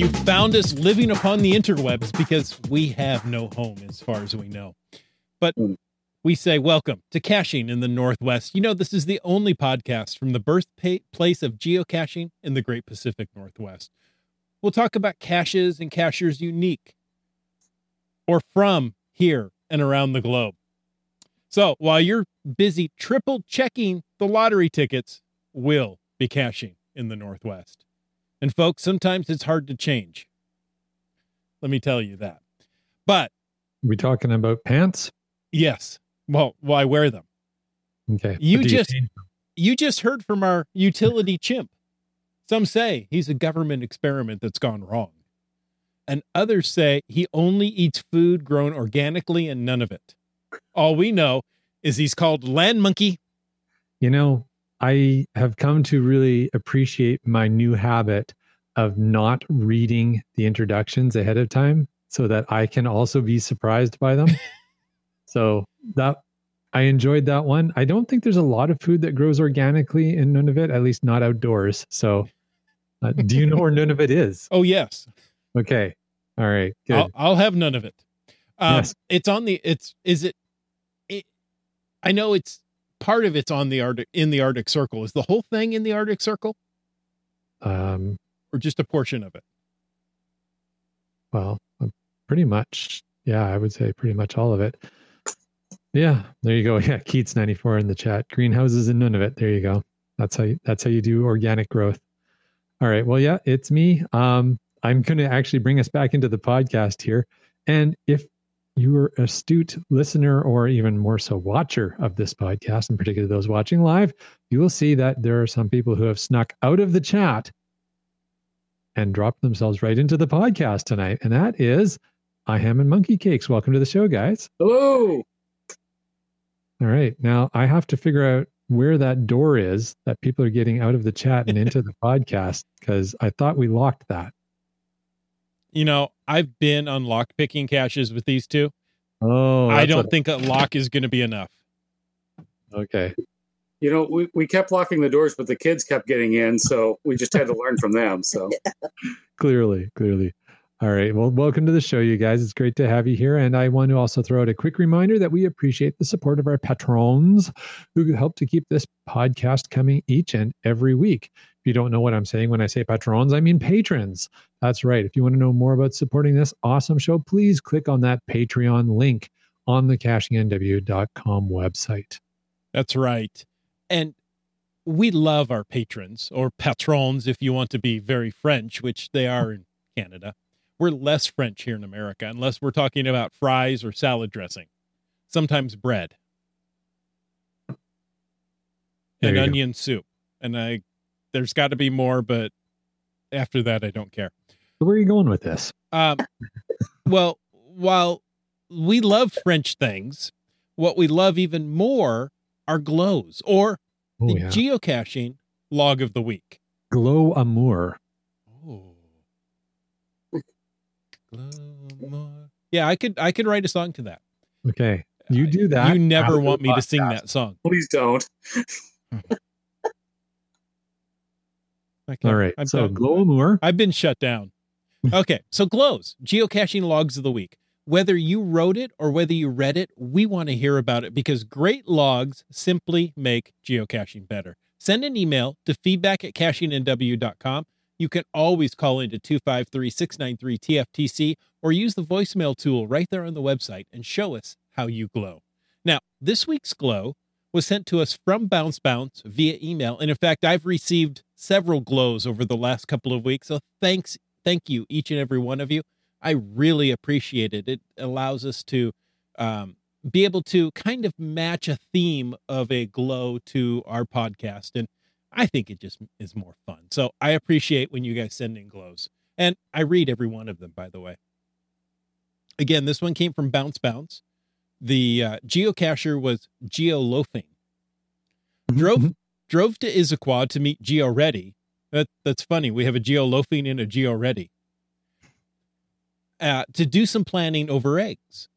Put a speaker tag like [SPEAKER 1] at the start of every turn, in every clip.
[SPEAKER 1] You found us living upon the interwebs because we have no home as far as we know. But
[SPEAKER 2] Mm.
[SPEAKER 1] we say welcome to Caching in the Northwest. You know, this is the only podcast from the birthplace of geocaching in the Great Pacific Northwest. We'll talk about caches and cachers unique or from here and around the globe. So while you're busy triple checking the lottery tickets, we'll be caching in the Northwest. And folks, sometimes it's hard to change. Let me tell you that. But
[SPEAKER 3] we talking about pants?
[SPEAKER 1] yes, well, why wear them?
[SPEAKER 3] Okay.
[SPEAKER 1] You just-
[SPEAKER 3] change-
[SPEAKER 1] You just heard from our utility chimp. Some say he's a government experiment that's gone wrong. And others say he only eats food grown organically and none of it. All we know is he's called Land Monkey.
[SPEAKER 3] you know, I have come to really appreciate my new habit of not reading the introductions ahead of time so that I can also be surprised by them. so that I enjoyed that one. I don't think there's a lot of food that grows organically in Nunavut, at least not outdoors. So uh, do you know where Nunavut is?
[SPEAKER 1] Oh, yes.
[SPEAKER 3] Okay. All right. Good.
[SPEAKER 1] I'll, I'll have none of it. Um,
[SPEAKER 3] Yes.
[SPEAKER 1] It's on the. It's is it, it? I know it's part of it's on the Arctic in the Arctic Circle. Is the whole thing in the Arctic Circle,
[SPEAKER 3] um,
[SPEAKER 1] or just a portion of it?
[SPEAKER 3] Well, uh, pretty much. Yeah, I would say pretty much all of it. Yeah, there you go. Yeah, Keats ninety four in the chat. Greenhouses and none of it. There you go. That's how you, that's how you do organic growth. All right. Well, yeah, it's me. Um, I'm going to actually bring us back into the podcast here. And if you are astute listener or even more so watcher of this podcast, and particularly those watching live, you will see that there are some people who have snuck out of the chat and dropped themselves right into the podcast tonight. And that is I Ham and Monkey Cakes. Welcome to the show, guys.
[SPEAKER 2] Hello.
[SPEAKER 3] All right. Now I have to figure out where that door is that people are getting out of the chat and into the podcast because I thought we locked that.
[SPEAKER 1] You know, I've been on lock picking caches with these two.
[SPEAKER 3] Oh,
[SPEAKER 1] I don't
[SPEAKER 3] what-
[SPEAKER 1] think a lock is going to be enough.
[SPEAKER 3] okay.
[SPEAKER 2] You know, we, we kept locking the doors, but the kids kept getting in, so we just had to learn from them. So
[SPEAKER 3] Clearly, clearly. All right. Well, welcome to the show, you guys. It's great to have you here. And I want to also throw out a quick reminder that we appreciate the support of our patrons who help to keep this podcast coming each and every week. If you don't know what I'm saying when I say patrons, I mean patrons. That's right. If you want to know more about supporting this awesome show, please click on that Patreon link on the cachingnw.com website.
[SPEAKER 1] That's right. And we love our patrons or patrons, if you want to be very French, which they are in Canada. We're less French here in America, unless we're talking about fries or salad dressing, sometimes bread
[SPEAKER 3] There
[SPEAKER 1] and
[SPEAKER 3] you go.
[SPEAKER 1] onion soup. And I, there's got to be more, but after that, I don't care.
[SPEAKER 3] Where are you going with this?
[SPEAKER 1] Um, well, while we love French things, what we love even more are glows or
[SPEAKER 3] Oh,
[SPEAKER 1] the
[SPEAKER 3] yeah.
[SPEAKER 1] geocaching log of the week.
[SPEAKER 3] Glow Amour.
[SPEAKER 1] Oh. Yeah, I could I could write a song to that.
[SPEAKER 3] Okay. You do that.
[SPEAKER 1] You never want me to sing
[SPEAKER 3] podcast.
[SPEAKER 1] that song.
[SPEAKER 2] please don't.
[SPEAKER 1] Okay,
[SPEAKER 3] All right.
[SPEAKER 1] I'm
[SPEAKER 3] so
[SPEAKER 1] done.
[SPEAKER 3] Glow Amour.
[SPEAKER 1] I've been shut down. Okay, so glows, geocaching logs of the week. Whether you wrote it or whether you read it, we want to hear about it because great logs simply make geocaching better. Send an email to feedback at cachingNW.com. You can always call into 253 693 TFTC or use the voicemail tool right there on the website and show us how you glow. Now, this week's glow was sent to us from Bounce Bounce via email. And in fact, I've received several glows over the last couple of weeks. So thanks, thank you, each and every one of you. I really appreciate it. It allows us to um, be able to kind of match a theme of a glow to our podcast. And I think it just is more fun. So I appreciate when you guys send in glows. And I read every one of them, by the way. Again, this one came from Bounce Bounce. The uh, geocacher was geoloafing. Drove drove to Issaquah to meet Geo Ready. That that's funny. We have a geoloafing and a Geo Ready. Uh, to do some planning over eggs.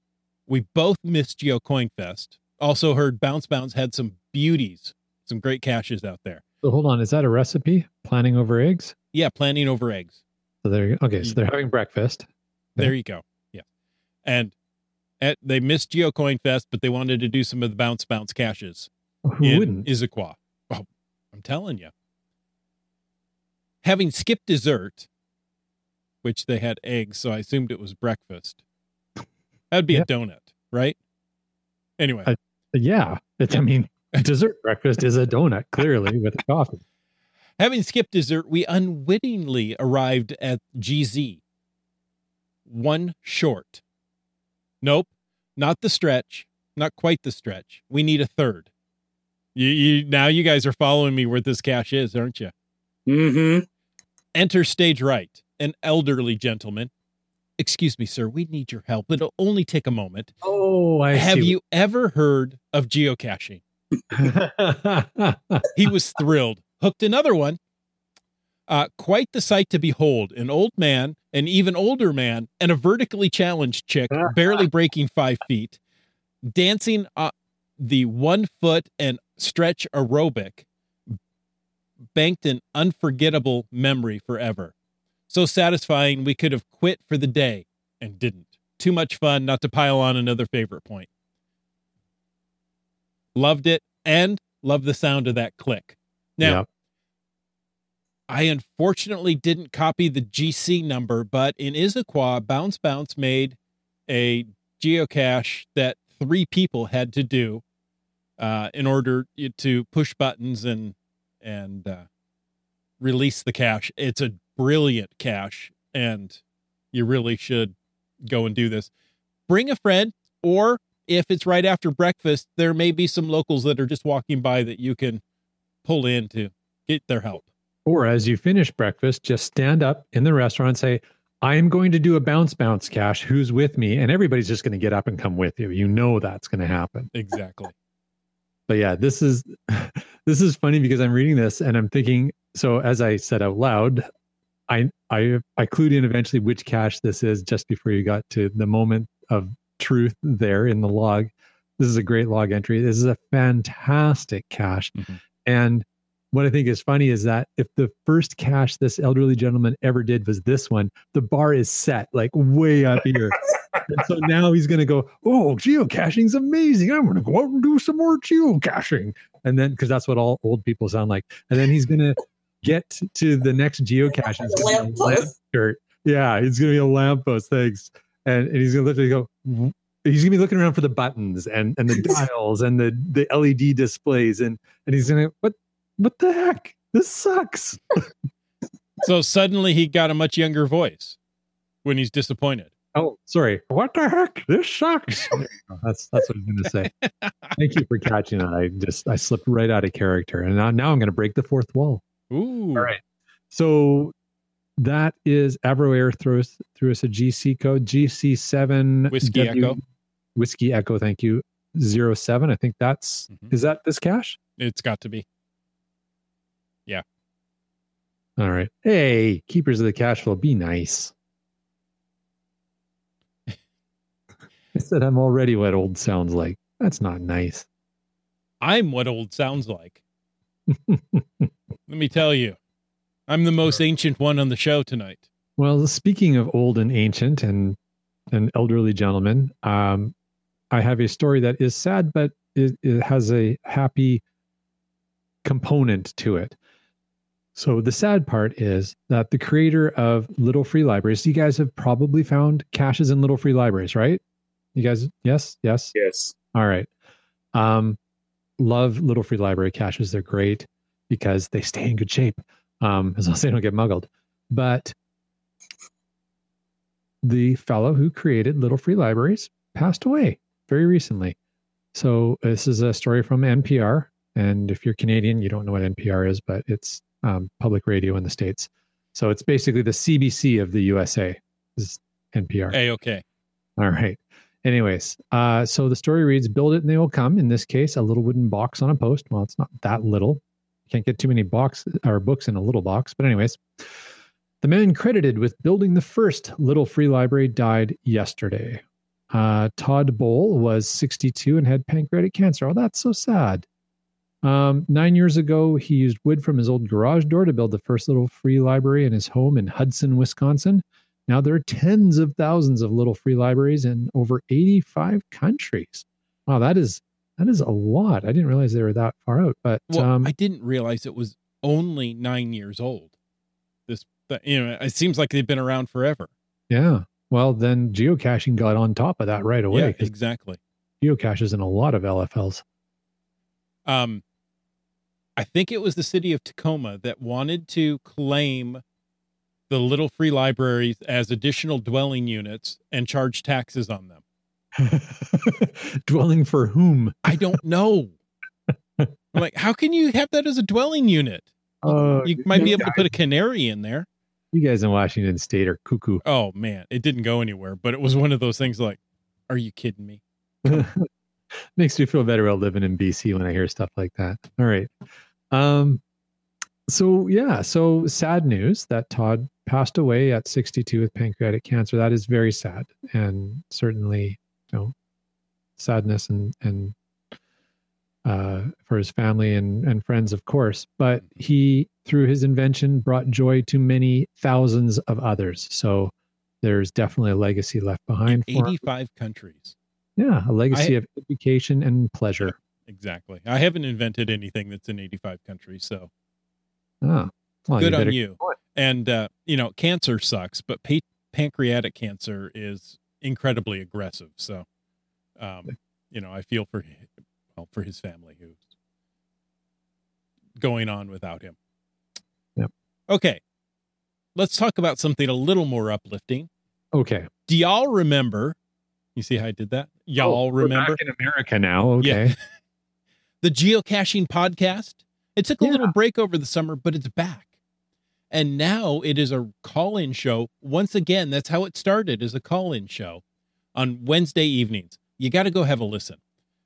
[SPEAKER 1] We both missed Geo Coin Fest. Also heard Bounce Bounce had some beauties, some great caches out there.
[SPEAKER 3] So hold on, is that a recipe? Planning over eggs?
[SPEAKER 1] Yeah, planning over eggs.
[SPEAKER 3] So they're okay. So they're having breakfast.
[SPEAKER 1] There you go. Yeah. And at, they missed GeoCoin Fest, but they wanted to do some of the bounce bounce caches
[SPEAKER 3] Who
[SPEAKER 1] in
[SPEAKER 3] wouldn't?
[SPEAKER 1] Issaquah. I'm telling you. Having skipped dessert, which they had eggs, so I assumed it was breakfast. That'd be a donut, right? Anyway,
[SPEAKER 3] I- Yeah. It's, I mean, dessert breakfast is a donut, clearly, with a coffee.
[SPEAKER 1] having skipped dessert, we unwittingly arrived at GZ. One short. Nope, not the stretch, not quite the stretch. We need a third. You, you now you guys are following me where this cache is, aren't you?
[SPEAKER 2] Mm-hmm.
[SPEAKER 1] Enter stage right, an elderly gentleman. Excuse me, sir, we need your help. It'll only take a moment.
[SPEAKER 3] Oh, I
[SPEAKER 1] Have
[SPEAKER 3] see.
[SPEAKER 1] you ever heard of geocaching? He was thrilled. Hooked another one. Uh, quite the sight to behold. An old man, an even older man, and a vertically challenged chick, barely breaking five feet, dancing uh, the one foot and stretch aerobic, banked an unforgettable memory forever. So satisfying, we could have quit for the day and didn't. Too much fun not to pile on another favorite point. Loved it and loved the sound of that click. Now,
[SPEAKER 3] Yep.
[SPEAKER 1] I unfortunately didn't copy the GC number, but in Issaquah, Bounce Bounce made a geocache that three people had to do uh, in order to push buttons and and uh, release the cache. It's a brilliant cache, and you really should go and do this. Bring a friend, or if it's right after breakfast, there may be some locals that are just walking by that you can pull in to get their help.
[SPEAKER 3] Or as you finish breakfast, just stand up in the restaurant and say, I am going to do a bounce bounce cache. Who's with me? And everybody's just going to get up and come with you. You know that's going to happen.
[SPEAKER 1] Exactly.
[SPEAKER 3] But yeah, this is this is funny because I'm reading this and I'm thinking. So as I said out loud, I I I clued in eventually which cache this is just before you got to the moment of truth there in the log. This is a great log entry. This is a fantastic cache,
[SPEAKER 1] Mhm.
[SPEAKER 3] and what I think is funny is that if the first cache this elderly gentleman ever did was this one, the bar is set like way up here. and so now he's going to go, Oh, geocaching's amazing. I'm going to go out and do some more geocaching. And then, because that's what all old people sound like. And then he's going to get to the next geocache. and it's gonna be a
[SPEAKER 2] Lamppost.
[SPEAKER 3] lamp shirt. Yeah, it's going to be a lamppost. Thanks. And, and he's going to literally go, He's gonna be looking around for the buttons and, and the dials and the, the LED displays and and he's gonna what what the heck this sucks
[SPEAKER 1] So suddenly he got a much younger voice when he's disappointed.
[SPEAKER 3] Oh, sorry. What the heck? This sucks. that's that's what I'm going to say. Thank you for catching that. I just I slipped right out of character, and now now I'm going to break the fourth wall.
[SPEAKER 1] Ooh.
[SPEAKER 3] All right. So that is Avro Air throws threw us a GC code GC7
[SPEAKER 1] Whiskey Echo.
[SPEAKER 3] Whiskey Echo. Thank you. Zero seven. I think that's
[SPEAKER 1] Mhm.
[SPEAKER 3] is that this cache.
[SPEAKER 1] It's got to be. Yeah.
[SPEAKER 3] All right. Hey, keepers of the cash flow, be nice. I said I'm already what old sounds like. That's not nice.
[SPEAKER 1] I'm what old sounds like. Let me tell you, I'm the most ancient one on the show tonight.
[SPEAKER 3] Well, speaking of old and ancient and an elderly gentleman, um, I have a story that is sad, but it, it has a happy component to it. So the sad part is that the creator of Little Free Libraries, you guys have probably found caches in Little Free Libraries, right? You guys, yes, yes.
[SPEAKER 2] Yes.
[SPEAKER 3] All right. Um, love Little Free Library caches. They're great because they stay in good shape, um, as long as they don't get muggled. But the fellow who created Little Free Libraries passed away very recently. So this is a story from NPR. And if you're Canadian, you don't know what NPR is, but it's um, public radio in the States. So it's basically the CBC of the USA is NPR.
[SPEAKER 1] Hey, okay.
[SPEAKER 3] All right. Anyways, uh, so the story reads Build it and they will come. In this case, a little wooden box on a post. Well, it's not that little. You can't get too many box or books in a little box. But, anyways, the man credited with building the first little free library died yesterday. Uh, Todd Bol was 62 and had pancreatic cancer. Oh, that's so sad. Um, nine years ago, he used wood from his old garage door to build the first little free library in his home in Hudson, Wisconsin. Now there are tens of thousands of little free libraries in over 85 countries. Wow, that is that is a lot. I didn't realize they were that far out. But
[SPEAKER 1] Well,
[SPEAKER 3] um,
[SPEAKER 1] I didn't realize it was only nine years old. This, you know, it seems like they've been around forever.
[SPEAKER 3] yeah. Well, then geocaching got on top of that right away
[SPEAKER 1] yeah, exactly.
[SPEAKER 3] geocaches in a lot of LFLs.
[SPEAKER 1] Um, I think it was the city of Tacoma that wanted to claim the little free libraries as additional dwelling units and charge taxes on them.
[SPEAKER 3] Dwelling for whom?
[SPEAKER 1] I don't know. I'm like, how can you have that as a dwelling unit?
[SPEAKER 3] Oh,
[SPEAKER 1] You might be able to put a canary in there.
[SPEAKER 3] You guys in Washington State are cuckoo.
[SPEAKER 1] Oh man, it didn't go anywhere, but it was one of those things like, are you kidding me?
[SPEAKER 3] Makes me feel better about living in BC when I hear stuff like that. All right. Um so yeah, so sad news that Todd passed away at 62 with pancreatic cancer. That is very sad and certainly, you know, sadness and and uh for his family and and friends of course, but he through his invention brought joy to many thousands of others. So there's definitely a legacy left
[SPEAKER 1] In
[SPEAKER 3] behind for
[SPEAKER 1] 85 countries.
[SPEAKER 3] Yeah, a legacy
[SPEAKER 1] I-
[SPEAKER 3] of education and pleasure.
[SPEAKER 1] Exactly. I haven't invented anything that's in 85 countries, so
[SPEAKER 3] Ah, well,
[SPEAKER 1] good
[SPEAKER 3] you
[SPEAKER 1] on you. And uh, you know, cancer sucks, but pa- pancreatic cancer is incredibly aggressive. So, um, you know, I feel for well for his family who's going on without him.
[SPEAKER 3] Yep.
[SPEAKER 1] Okay, let's talk about something a little more uplifting.
[SPEAKER 3] Okay.
[SPEAKER 1] Do y'all remember? You see how I did that? Y'all
[SPEAKER 3] Oh, we're
[SPEAKER 1] remember?
[SPEAKER 3] back in America now? Okay.
[SPEAKER 1] Yeah. the geocaching podcast. It took a
[SPEAKER 3] Yeah.
[SPEAKER 1] little break over the summer, but it's back. And now it is a call-in show. Once again, that's how it started as a call-in show on Wednesday evenings. You got to go have a listen.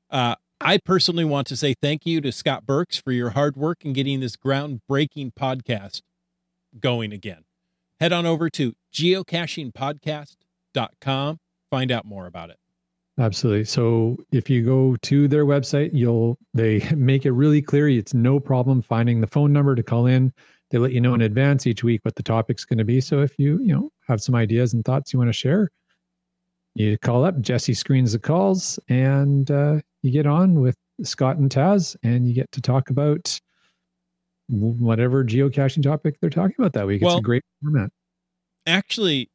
[SPEAKER 1] Uh, I personally want to say thank you to Scott Burks for your hard work in getting this groundbreaking podcast going again. Head on over to geocachingpodcast.com. Find out more about it.
[SPEAKER 3] Absolutely. So if you go to their website, you'll they make it really clear it's no problem finding the phone number to call in. They let you know in advance each week what the topic's going to be. So if you, you know, have some ideas and thoughts you want to share, you call up. Jesse screens the calls and uh, you get on with Scott and Taz and you get to talk about whatever geocaching topic they're talking about that week.
[SPEAKER 1] Well-
[SPEAKER 3] it's a great format.
[SPEAKER 1] actually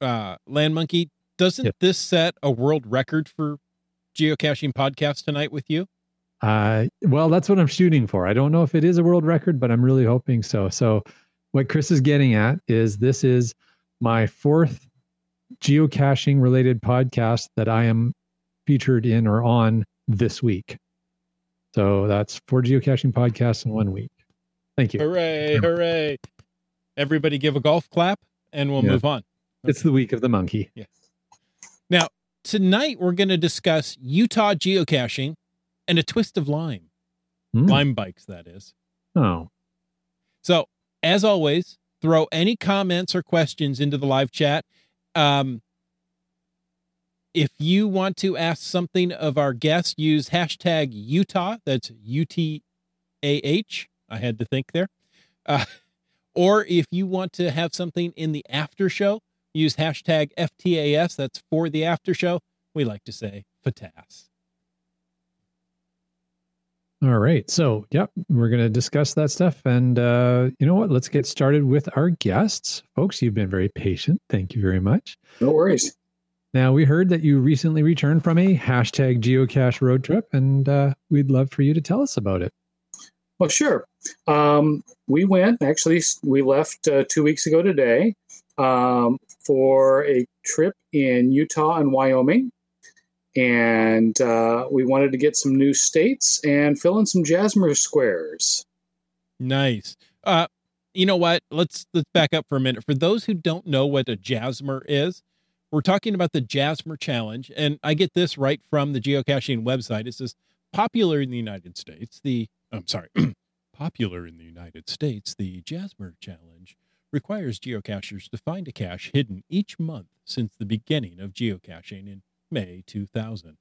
[SPEAKER 1] uh land monkey doesn't
[SPEAKER 3] Yep.
[SPEAKER 1] this set a world record for geocaching podcast tonight with you
[SPEAKER 3] Uh, well, that's what I'm shooting for. I don't know if it is a world record, but I'm really hoping so. So, what Chris is getting at is this is my fourth geocaching related podcast that I am featured in or on this week. So that's four geocaching podcasts in one week. Thank you.
[SPEAKER 1] hooray hooray everybody give a golf clap and we'll
[SPEAKER 3] Yeah.
[SPEAKER 1] move on
[SPEAKER 3] It's the week of the monkey.
[SPEAKER 1] yes now tonight we're going to discuss utah geocaching and a twist of lime
[SPEAKER 3] Hmm.
[SPEAKER 1] lime bikes that is
[SPEAKER 3] Oh,
[SPEAKER 1] So, as always, throw any comments or questions into the live chat. Um, if you want to ask something of our guests, use hashtag Utah. That's U T A H. I had to think there. Uh, or if you want to have something in the after show, use hashtag FTAS. That's for the after show. We like to say FATAS.
[SPEAKER 3] all right. So, yep, we're going to discuss that stuff. And uh, you know what? Let's get started with our guests. Folks, you've been very patient. Thank you very much.
[SPEAKER 2] No worries.
[SPEAKER 3] Now, we heard that you recently returned from a hashtag geocache road trip, and uh, we'd love for you to tell us about it.
[SPEAKER 2] Well, sure. Um, we went, actually, we left uh, two weeks ago today um, for a trip in Utah and Wyoming. And uh, we wanted to get some new states and fill in some Jasmer squares.
[SPEAKER 1] Nice. Uh, you know what? Let's let's back up for a minute. For those who don't know what a Jasmer is, we're talking about the Jasmer Challenge, and I get this right from the geocaching website. It says popular in the United States. The I'm sorry, popular in the United States. The Jasmer Challenge requires geocachers to find a cache hidden each month since the beginning of geocaching in May 2000.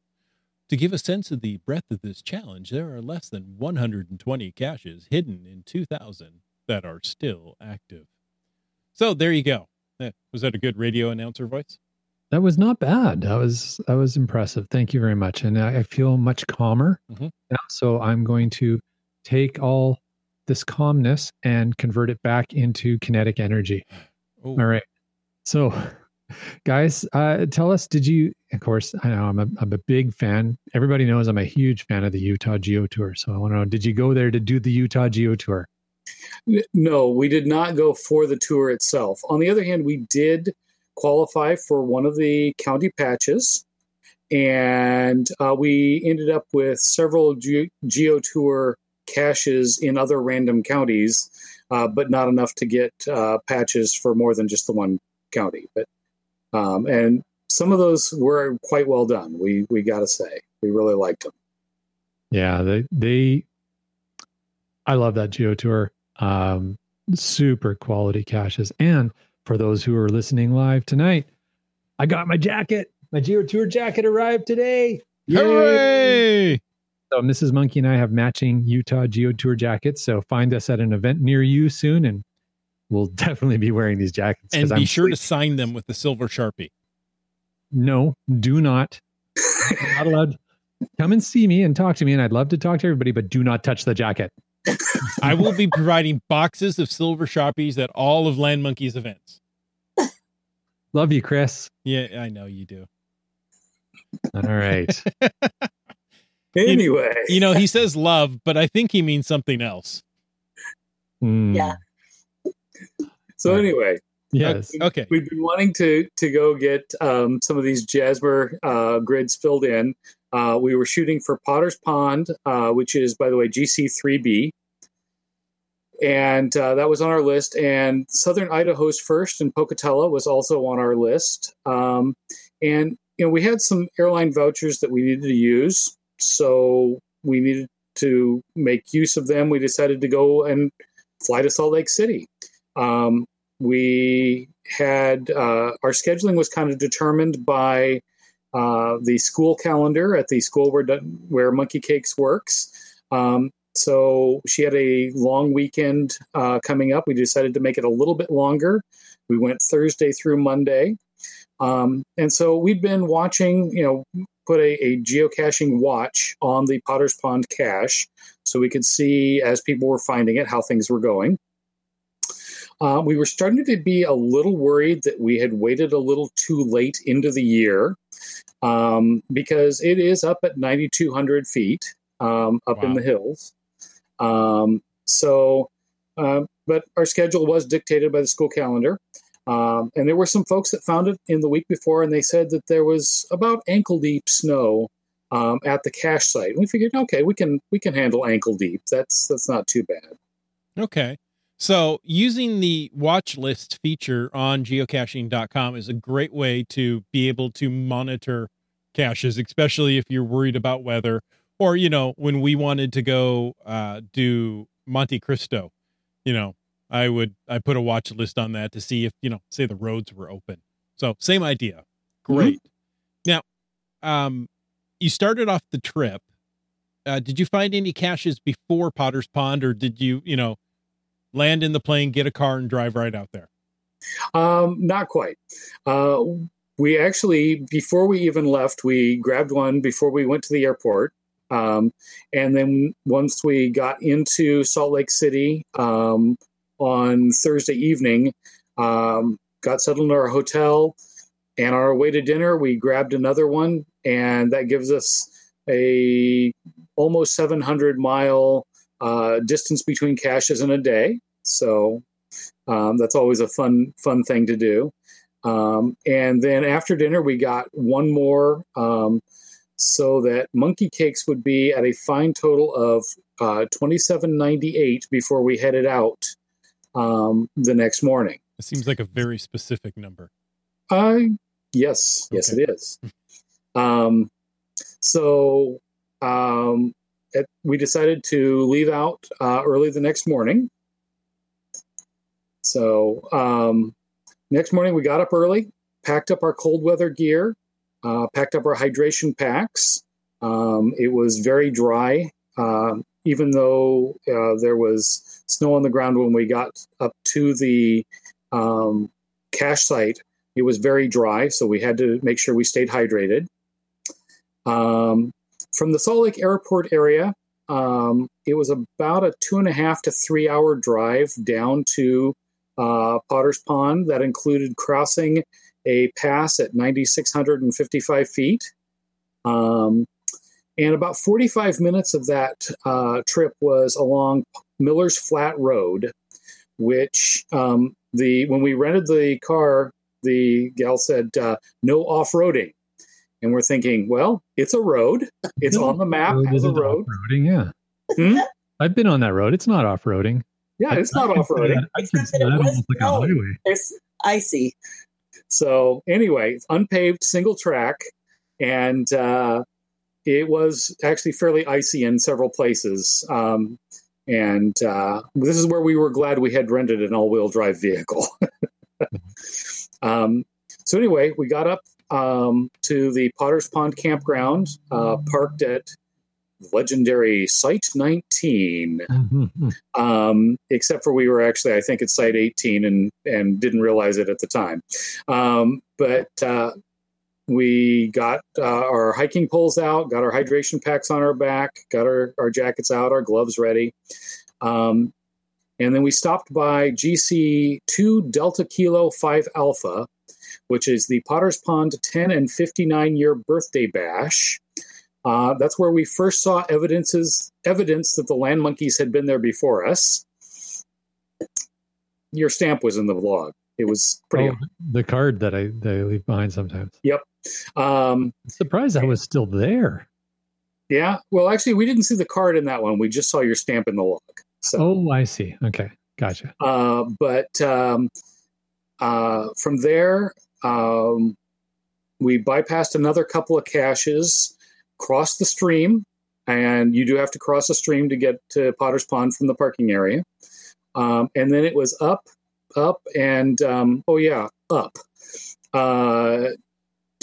[SPEAKER 1] To give a sense of the breadth of this challenge, there are less than 120 caches hidden in 2000 that are still active. So there you go. Was that a good radio announcer voice?
[SPEAKER 3] That was not bad. That was that was impressive. Thank you very much. And I, I feel much calmer
[SPEAKER 1] Mhm.
[SPEAKER 3] now. So I'm going to take all this calmness and convert it back into kinetic energy.
[SPEAKER 1] Oh,
[SPEAKER 3] All right. So, guys, uh, tell us. Did you? Of course, I know I'm a I'm a big fan. Everybody knows I'm a huge fan of the Utah Geo Tour. So I want to know: Did you go there to do the Utah Geo Tour?
[SPEAKER 2] No, we did not go for the tour itself. On the other hand, we did qualify for one of the county patches, and uh, we ended up with several Ge- Geo Tour caches in other random counties, uh, but not enough to get uh, patches for more than just the one county. But um, and some of those were quite well done. We we got to say we really liked them.
[SPEAKER 3] Yeah, they they. I love that Geo Tour. Um, super quality caches, and for those who are listening live tonight, I got my jacket. My Geo Tour jacket arrived today. Yay!
[SPEAKER 1] hooray!
[SPEAKER 3] So Mrs. Monkey and I have matching Utah Geo Tour jackets. So find us at an event near you soon, and we'll definitely be wearing these jackets.
[SPEAKER 1] And be
[SPEAKER 3] I'm
[SPEAKER 1] sure to sign them with the silver sharpie.
[SPEAKER 3] No, do not. Not allowed. Come and see me and talk to me, and I'd love to talk to everybody, but do not touch the jacket.
[SPEAKER 1] I will be providing boxes of silver sharpies at all of Land Monkey's events.
[SPEAKER 3] Love you, Chris.
[SPEAKER 1] Yeah, I know you do.
[SPEAKER 3] All right.
[SPEAKER 2] Anyway,
[SPEAKER 1] You know, he says love, but I think he means something else.
[SPEAKER 3] Hmm.
[SPEAKER 4] Yeah.
[SPEAKER 2] so anyway,
[SPEAKER 3] Yes.
[SPEAKER 1] Okay.
[SPEAKER 2] We've been wanting to to go get um, some of these Jasmer uh, grids filled in. Uh, we were shooting for Potter's Pond, uh, which is, by the way, GC3B. And uh, that was on our list. And Southern Idaho's first and Pocatello was also on our list. Um, and, you know, we had some airline vouchers that we needed to use. So we needed to make use of them. We decided to go and fly to Salt Lake City. Um, we had uh, our scheduling was kind of determined by uh, the school calendar at the school where where Monkey Cakes works. Um, so she had a long weekend uh, coming up. We decided to make it a little bit longer. We went Thursday through Monday, um, and so we'd been watching. You know, put a, a geocaching watch on the Potter's Pond cache, so we could see as people were finding it how things were going. Uh, we were starting to be a little worried that we had waited a little too late into the year um, because it is up at 9,200 feet um, up in the hills. Um, so, uh, but our schedule was dictated by the school calendar. Um, and there were some folks that found it in the week before, and they said that there was about ankle deep snow um, at the cache site. We figured, okay, we can we can handle ankle deep. That's that's not too bad.
[SPEAKER 1] Okay. So using the watch list feature on geocaching.com is a great way to be able to monitor caches, especially if you're worried about weather. Or, you know, when we wanted to go uh, do Monte Cristo, you know, I would I put a watch list on that to see if, you know, say the roads were open. So same idea. Great. Now, um, you started off the trip. Uh, did you find any caches before Potter's Pond, or did you, you know, land in the plane, get a car, and drive right out there?
[SPEAKER 2] Um, not quite. Uh, we actually, before we even left, we grabbed one before we went to the airport. Um, and then once we got into Salt Lake City um, on Thursday evening, um, got settled in our hotel, and on our way to dinner, we grabbed another one, and that gives us a almost 700 mile uh, distance between caches in a day. So um, that's always a fun fun thing to do. Um, and then after dinner, we got one more, um, so that monkey cakes would be at a fine total of uh, twenty seven ninety eight before we headed out um, the next morning.
[SPEAKER 1] It seems like a very specific number.
[SPEAKER 2] Uh, yes, yes, it is. Um, so um, it, we decided to leave out uh, early the next morning. So um, next morning we got up early, packed up our cold weather gear, uh, packed up our hydration packs, Um, it was very dry, um, even though uh, there was snow on the ground when we got up to the um, cache site. It was very dry, so we had to make sure we stayed hydrated. Um, from the Salt Lake Airport area, um, it was about a two and a half to three hour drive down to uh, Potter's Pond. That included crossing a pass at 9,655 feet. Um, and about 45 minutes of that uh, trip was along Miller's Flat Road, which um, the when we rented the car, the gal said uh, no off roading, and we're thinking, well, it's a road, it's on the map as a road.
[SPEAKER 3] Off-roading, yeah.
[SPEAKER 2] Hmm?
[SPEAKER 3] I've been on that road. It's not off roading.
[SPEAKER 2] Yeah, it's not off roading.
[SPEAKER 3] I
[SPEAKER 4] Except
[SPEAKER 3] consider
[SPEAKER 4] that it
[SPEAKER 3] that
[SPEAKER 4] was
[SPEAKER 3] almost like a highway.
[SPEAKER 4] There's icy.
[SPEAKER 2] So anyway, it's unpaved, single track, and uh, it was actually fairly icy in several places. Um, and uh, this is where we were glad we had rented an all-wheel drive vehicle. um, so anyway, we got up um, to the Potter's Pond campground, uh, parked at legendary Site 19
[SPEAKER 3] Mhm.
[SPEAKER 2] um, except for we were actually, I think, at site 18 and and didn't realize it at the time. Um, but uh, we got uh, our hiking poles out, got our hydration packs on our back, got our, our jackets out, our gloves ready. Um, and then we stopped by GC 2 Delta Kilo 5 Alpha, which is the Potter's Pond 10 and 59 year birthday bash. Uh, that's where we first saw evidences evidence that the land monkeys had been there before us. Your stamp was in the log. It was pretty.
[SPEAKER 3] Oh, the card that I that I leave behind sometimes. Yep.
[SPEAKER 2] Um,
[SPEAKER 3] I'm surprised that was still there.
[SPEAKER 2] yeah. Well, actually, we didn't see the card in that one. We just saw your stamp in the log. So,
[SPEAKER 3] Oh, I see. Okay, gotcha.
[SPEAKER 2] uh, but um, uh, from there, um, we bypassed another couple of caches, crossed the stream, and you do have to cross a stream to get to Potter's Pond from the parking area. Um, and then it was up, up, and um, oh yeah, up uh,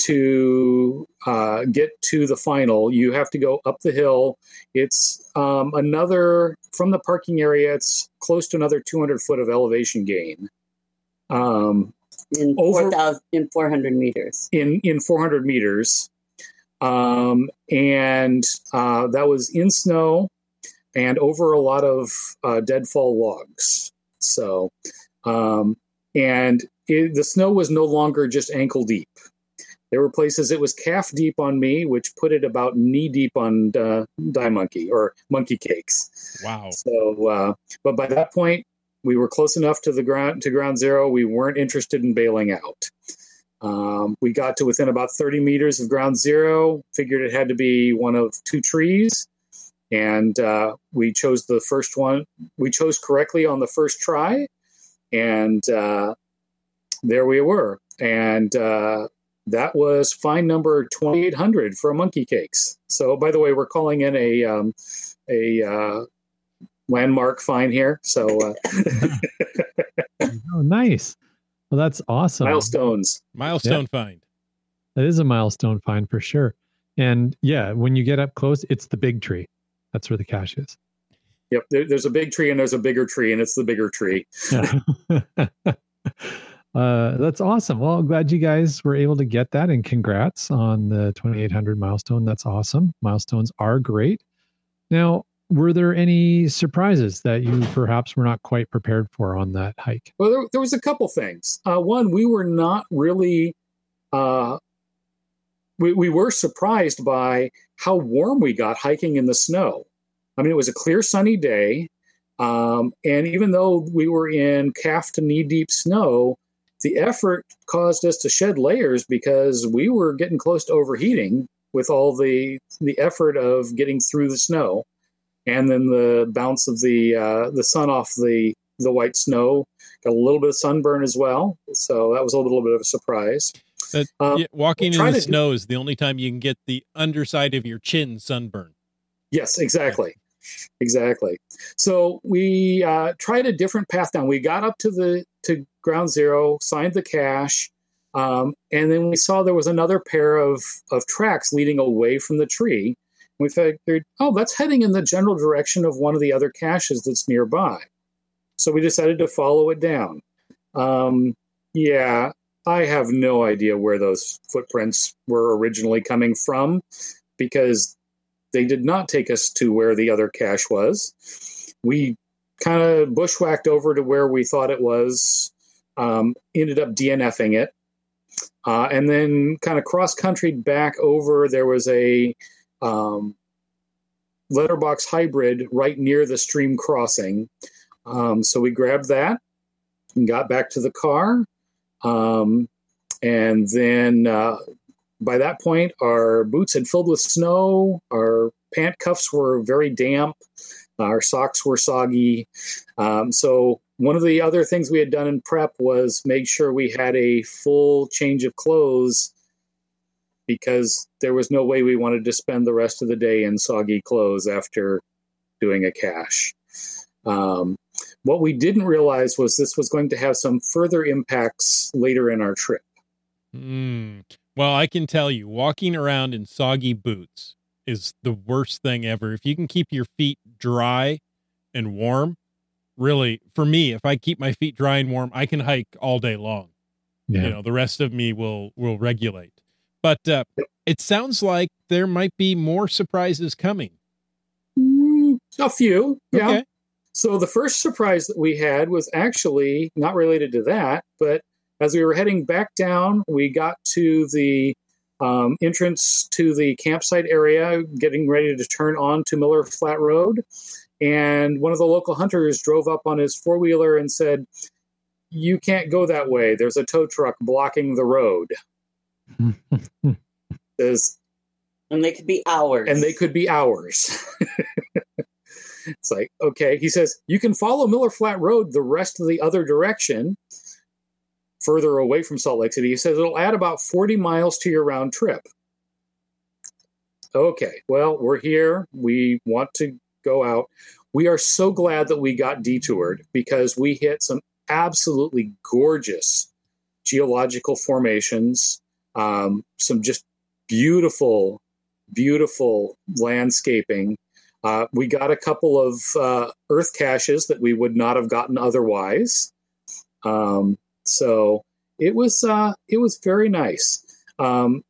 [SPEAKER 2] to uh, get to the final. You have to go up the hill. It's um, another from the parking area. It's close to another 200 foot of elevation gain. Um,
[SPEAKER 4] in
[SPEAKER 2] Over-
[SPEAKER 4] 4,000 in 400 meters.
[SPEAKER 2] in in 400 meters um, and uh, that was in snow and over a lot of uh, deadfall logs so um, and it, the snow was no longer just ankle deep there were places it was calf deep on me which put it about knee deep on uh, die monkey or monkey cakes
[SPEAKER 1] Wow.
[SPEAKER 2] so, uh, but by that point, we were close enough to the ground to ground zero. We weren't interested in bailing out. Um, we got to within about 30 meters of ground zero. Figured it had to be one of two trees, and uh, we chose the first one. We chose correctly on the first try, and uh, there we were. And uh, that was fine number 2800 for a monkey cakes. So, by the way, we're calling in a um, a uh, landmark fine here. So uh,
[SPEAKER 3] Oh, nice. Well, that's awesome.
[SPEAKER 2] milestones.
[SPEAKER 1] Milestone find.
[SPEAKER 3] That is a milestone find for sure. And yeah, when you get up close, it's the big tree. That's where the cache is.
[SPEAKER 2] Yep. There, there's a big tree and there's a bigger tree, and it's the bigger tree.
[SPEAKER 3] uh, that's awesome. Well, glad you guys were able to get that, and congrats on the 2800 milestone. That's awesome. Milestones are great. Now, were there any surprises that you perhaps were not quite prepared for on that hike?
[SPEAKER 2] Well, there, there was a couple things. Uh, one, we were not really. Uh, we, we were surprised by how warm we got hiking in the snow. I mean, it was a clear, sunny day. Um, and even though we were in calf to knee deep snow, the effort caused us to shed layers because we were getting close to overheating with all the the effort of getting through the snow, and then the bounce of the uh, the sun off the the white snow. Got a little bit of sunburn as well, so that was a little bit of a surprise.
[SPEAKER 1] That,
[SPEAKER 2] Um,
[SPEAKER 1] yeah, walking in the
[SPEAKER 2] to
[SPEAKER 1] snow is the only time you can get the underside of your chin sunburn.
[SPEAKER 2] Yes, exactly. Exactly. So we uh, tried a different path down. We got up to the to ground zero, signed the cache, um, and then we saw there was another pair of of tracks leading away from the tree. We figured, oh, that's heading in the general direction of one of the other caches that's nearby. So we decided to follow it down. Um, yeah, I have no idea where those footprints were originally coming from because they did not take us to where the other cache was. We kind of bushwhacked over to where we thought it was, um, ended up DNFing it, uh, and then kind of cross country back over. There was a um, letterbox hybrid right near the stream crossing. Um, so we grabbed that and got back to the car. Um, and then uh, by that point, our boots had filled with snow, our pant cuffs were very damp, our socks were soggy. Um, so one of the other things we had done in prep was make sure we had a full change of clothes because there was no way we wanted to spend the rest of the day in soggy clothes after doing a cache. Um, what we didn't realize was this was going to have some further impacts later in our trip.
[SPEAKER 1] Mm. Well, I can tell you, walking around in soggy boots is the worst thing ever. If you can keep your feet dry and warm, really, for me, if I keep my feet dry and warm, I can hike all day long.
[SPEAKER 3] Yeah.
[SPEAKER 1] You know, the rest of me will will regulate. But uh, it sounds like there might be more surprises coming.
[SPEAKER 2] Mm, a few, yeah.
[SPEAKER 1] Okay.
[SPEAKER 2] So the first surprise that we had was actually not related to that, but as we were heading back down, we got to the um, entrance to the campsite area, getting ready to turn on to Miller Flat Road. And one of the local hunters drove up on his four wheeler and said, You can't go that way. There's a tow truck blocking the road. Says,
[SPEAKER 4] And they could be hours.
[SPEAKER 2] and they could be hours. it's like, okay. He says, you can follow Miller Flat Road the rest of the other direction, further away from Salt Lake City. He says it'll add about 40 miles to your round trip. Okay, well, we're here. We want to go out. We are so glad that we got detoured because we hit some absolutely gorgeous geological formations, um, some just beautiful, beautiful landscaping. Uh, we got a couple of uh, earth caches that we would not have gotten otherwise. Um, so it was uh, it was very nice, um,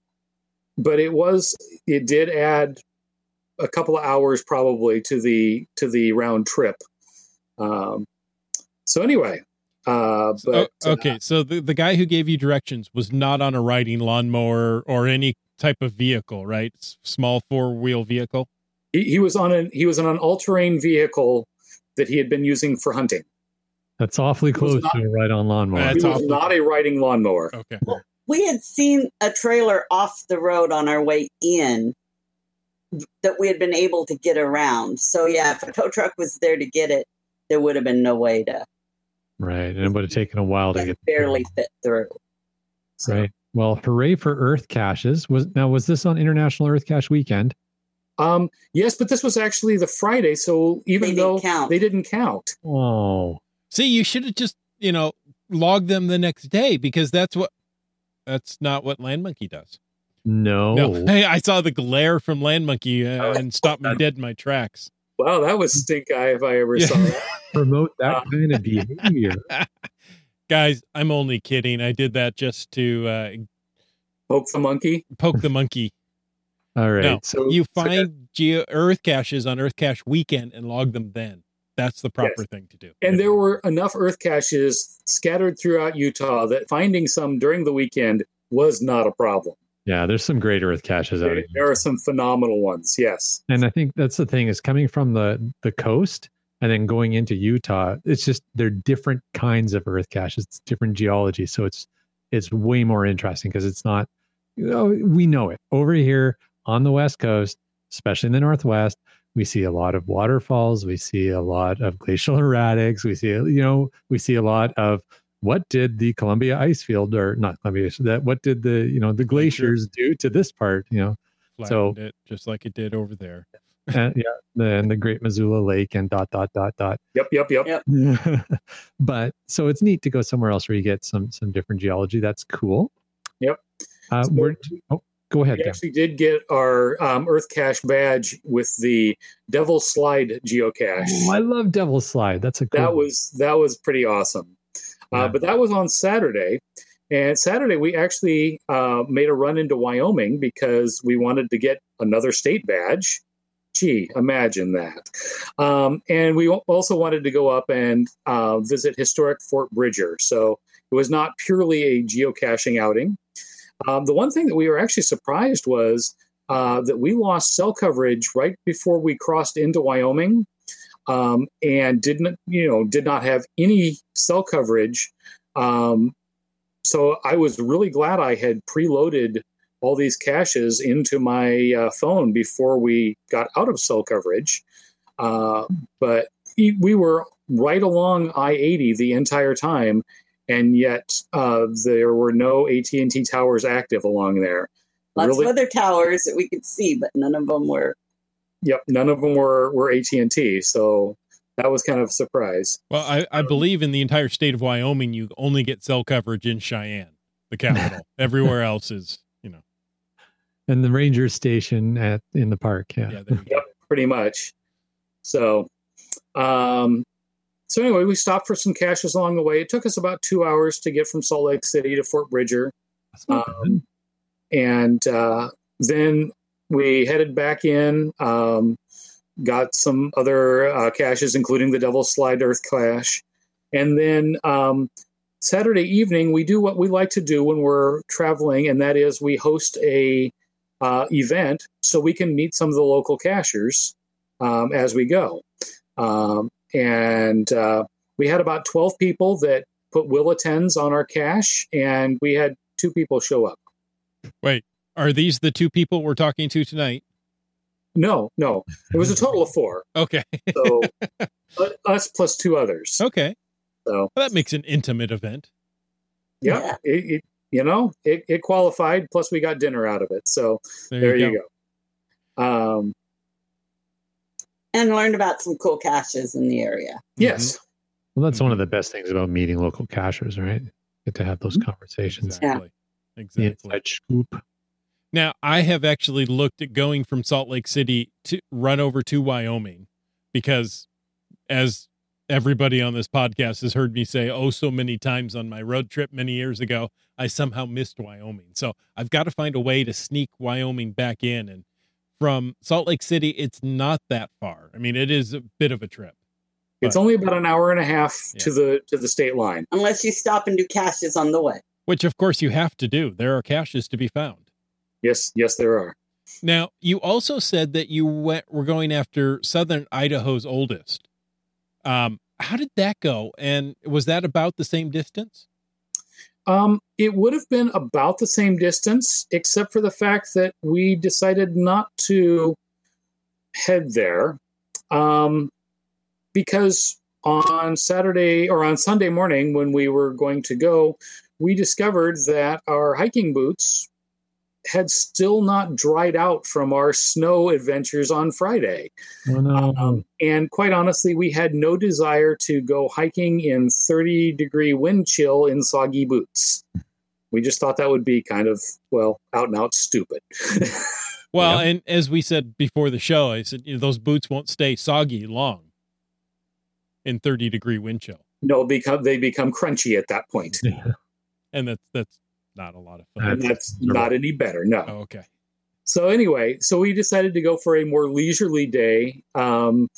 [SPEAKER 2] but it was it did add a couple of hours probably to the to the round trip. Um, so anyway, uh, but
[SPEAKER 1] Oh, okay, so the, the guy who gave you directions was not on a riding lawnmower or any type of vehicle, right? Small four wheel vehicle.
[SPEAKER 2] he, he was on an he was on an all terrain vehicle that he had been using for hunting.
[SPEAKER 3] That's awfully close
[SPEAKER 2] not-
[SPEAKER 3] to a ride on lawnmower.
[SPEAKER 1] That's
[SPEAKER 2] he
[SPEAKER 1] awfully-
[SPEAKER 2] not a riding lawnmower.
[SPEAKER 1] Okay.
[SPEAKER 4] we had seen a trailer off the road on our way in that we had been able to get around. So yeah, if a tow truck was there to get it, there would have been no way to
[SPEAKER 3] Right. And it would have taken a while to get
[SPEAKER 4] barely fit through.
[SPEAKER 2] So,
[SPEAKER 3] Right. Well, hooray for Earth caches. Was now was this on International Earth Cache Weekend?
[SPEAKER 2] Um, yes, but this was actually the Friday, so even
[SPEAKER 4] They
[SPEAKER 2] though
[SPEAKER 4] count.
[SPEAKER 2] they didn't count,
[SPEAKER 3] Oh,
[SPEAKER 1] See, you should have just, you know, logged them the next day because that's what that's not what Land Monkey does.
[SPEAKER 3] no.
[SPEAKER 1] No. Hey, I saw the glare from Land Monkey uh,
[SPEAKER 2] Oh.
[SPEAKER 1] and stopped me dead in my tracks.
[SPEAKER 2] wow, that was stink eye if I ever
[SPEAKER 1] Yeah.
[SPEAKER 2] saw that.
[SPEAKER 3] Promote that
[SPEAKER 2] Uh,
[SPEAKER 3] kind of behavior.
[SPEAKER 1] Guys, I'm only kidding. I did that just to uh,
[SPEAKER 2] Poke the monkey.
[SPEAKER 1] poke the monkey.
[SPEAKER 3] All right.
[SPEAKER 1] No,
[SPEAKER 3] so
[SPEAKER 1] you
[SPEAKER 3] so
[SPEAKER 1] find geo Earth caches on Earth Cache Weekend and log them then. That's the proper thing to do.
[SPEAKER 2] And there were enough earth caches scattered throughout Utah that finding some during the weekend was not a problem.
[SPEAKER 3] yeah, there's some great Earth caches out
[SPEAKER 2] There, there are some phenomenal ones. Yes.
[SPEAKER 3] And I think that's the thing is coming from the the coast and then going into Utah, it's just they're different kinds of earth caches, it's different geology. So it's it's way more interesting because it's not you know, we know it. Over here on the west coast, especially in the northwest, we see a lot of waterfalls, we see a lot of glacial erratics, we see you know, we see a lot of what did the Columbia ice field or not Columbia that what did the you know the glaciers do to this part, you know? so-
[SPEAKER 1] it just like it did over there.
[SPEAKER 3] and yeah, the, and the Great Missoula Lake and dot dot dot dot.
[SPEAKER 2] Yep. Yep. Yep.
[SPEAKER 4] Yep.
[SPEAKER 3] but so it's neat to go somewhere else where you get some some different geology. That's cool.
[SPEAKER 2] Yep.
[SPEAKER 3] Uh,
[SPEAKER 2] So-
[SPEAKER 3] we're, oh, Go ahead.
[SPEAKER 2] We
[SPEAKER 3] Dan.
[SPEAKER 2] actually did get our um, Earth Cache badge with the Devil Slide geocache.
[SPEAKER 3] Oh, I love Devil Slide. That's a cool
[SPEAKER 2] that
[SPEAKER 3] one.
[SPEAKER 2] was that was pretty awesome.
[SPEAKER 3] Yeah.
[SPEAKER 2] Uh, but that was on Saturday, and Saturday we actually uh, made a run into Wyoming because we wanted to get another state badge. Gee, imagine that! Um, and we also wanted to go up and uh, visit historic Fort Bridger. So it was not purely a geocaching outing. Um, the one thing that we were actually surprised was uh, that we lost cell coverage right before we crossed into Wyoming um, and didn't you know did not have any cell coverage. Um, so I was really glad I had preloaded all these caches into my uh, phone before we got out of cell coverage. Uh, but we were right along I eighty the entire time, and yet uh, there were no AT and T towers active along there.
[SPEAKER 4] Lots
[SPEAKER 2] Really-
[SPEAKER 4] of other towers that we could see, but none of them were.
[SPEAKER 2] Yep, none of them were were AT and T. So that was kind of a surprise.
[SPEAKER 1] Well, I, I believe in the entire state of Wyoming, you only get cell coverage in Cheyenne, the capital. Everywhere else is, you know,
[SPEAKER 3] and the ranger station at in the park. Yeah.
[SPEAKER 1] yeah. There you go.
[SPEAKER 2] Yep, pretty much. So, um, so anyway, we stopped for some caches along the way. It took us about two hours to get from Salt Lake City to Fort Bridger,
[SPEAKER 3] That's not bad.
[SPEAKER 2] um, and uh, then we headed back in. Um, got some other uh, caches, including the Devil Slide Earth Cache, and then um, Saturday evening we do what we like to do when we're traveling, and that is we host a uh, event so we can meet some of the local cachers um, as we go. Um, and uh, we had about 12 people that put will attends on our cache, and we had two people show up.
[SPEAKER 1] Wait, are these the two people we're talking to tonight?
[SPEAKER 2] No, no, it was a total of four.
[SPEAKER 1] Okay.
[SPEAKER 2] So uh, us plus two others.
[SPEAKER 1] Okay.
[SPEAKER 2] So
[SPEAKER 1] Well, that makes an intimate event.
[SPEAKER 2] yeah,
[SPEAKER 4] Yeah.
[SPEAKER 2] It, it, you know, it, it qualified. Plus we got dinner out of it. So
[SPEAKER 1] There,
[SPEAKER 2] there,
[SPEAKER 1] you,
[SPEAKER 2] you
[SPEAKER 1] go.
[SPEAKER 2] go. Um,
[SPEAKER 4] And learned about some cool caches in the area. Mm-hmm.
[SPEAKER 2] yes.
[SPEAKER 3] Well, that's one of mm-hmm. the best things about meeting local cachers, right? Get to have those mm-hmm. conversations.
[SPEAKER 1] Exactly.
[SPEAKER 3] The
[SPEAKER 1] Exactly.
[SPEAKER 3] inside scoop.
[SPEAKER 1] Now, I have actually looked at going from Salt Lake City to run over to Wyoming because, as everybody on this podcast has heard me say oh so many times on my road trip many years ago, I somehow missed Wyoming. So I've got to find a way to sneak Wyoming back in. And from Salt Lake City, it's not that far. I mean, it is a bit of a trip.
[SPEAKER 2] It's
[SPEAKER 1] But-
[SPEAKER 2] only about an hour and a half
[SPEAKER 1] Yeah.
[SPEAKER 2] to the to the state line.
[SPEAKER 4] Unless you stop and do caches on the way.
[SPEAKER 1] Which, of course, you have to do. There are caches to be found.
[SPEAKER 2] Yes, yes, there are.
[SPEAKER 1] Now, you also said that you went were going after Southern Idaho's oldest. Um, how did that go? And was that about the same distance?
[SPEAKER 2] Um, it would have been about the same distance, except for the fact that we decided not to head there. Um, because on Saturday or on Sunday morning, when we were going to go, we discovered that our hiking boots had still not dried out from our snow adventures on Friday.
[SPEAKER 3] Oh, no.
[SPEAKER 2] Um, and quite honestly, we had no desire to go hiking in 30 degree wind chill in soggy boots. We just thought that would be kind of, well, out and out stupid.
[SPEAKER 1] Well,
[SPEAKER 3] Yeah.
[SPEAKER 1] and as we said before the show, I said you know, those boots won't stay soggy long in 30 degree wind chill.
[SPEAKER 2] no, become, they become crunchy at that point.
[SPEAKER 3] Yeah.
[SPEAKER 1] And that's that's not a lot of fun.
[SPEAKER 2] And
[SPEAKER 3] That's-
[SPEAKER 2] that's not any better. No.
[SPEAKER 1] Oh, okay.
[SPEAKER 2] So anyway, so we decided to go for a more leisurely day. Um,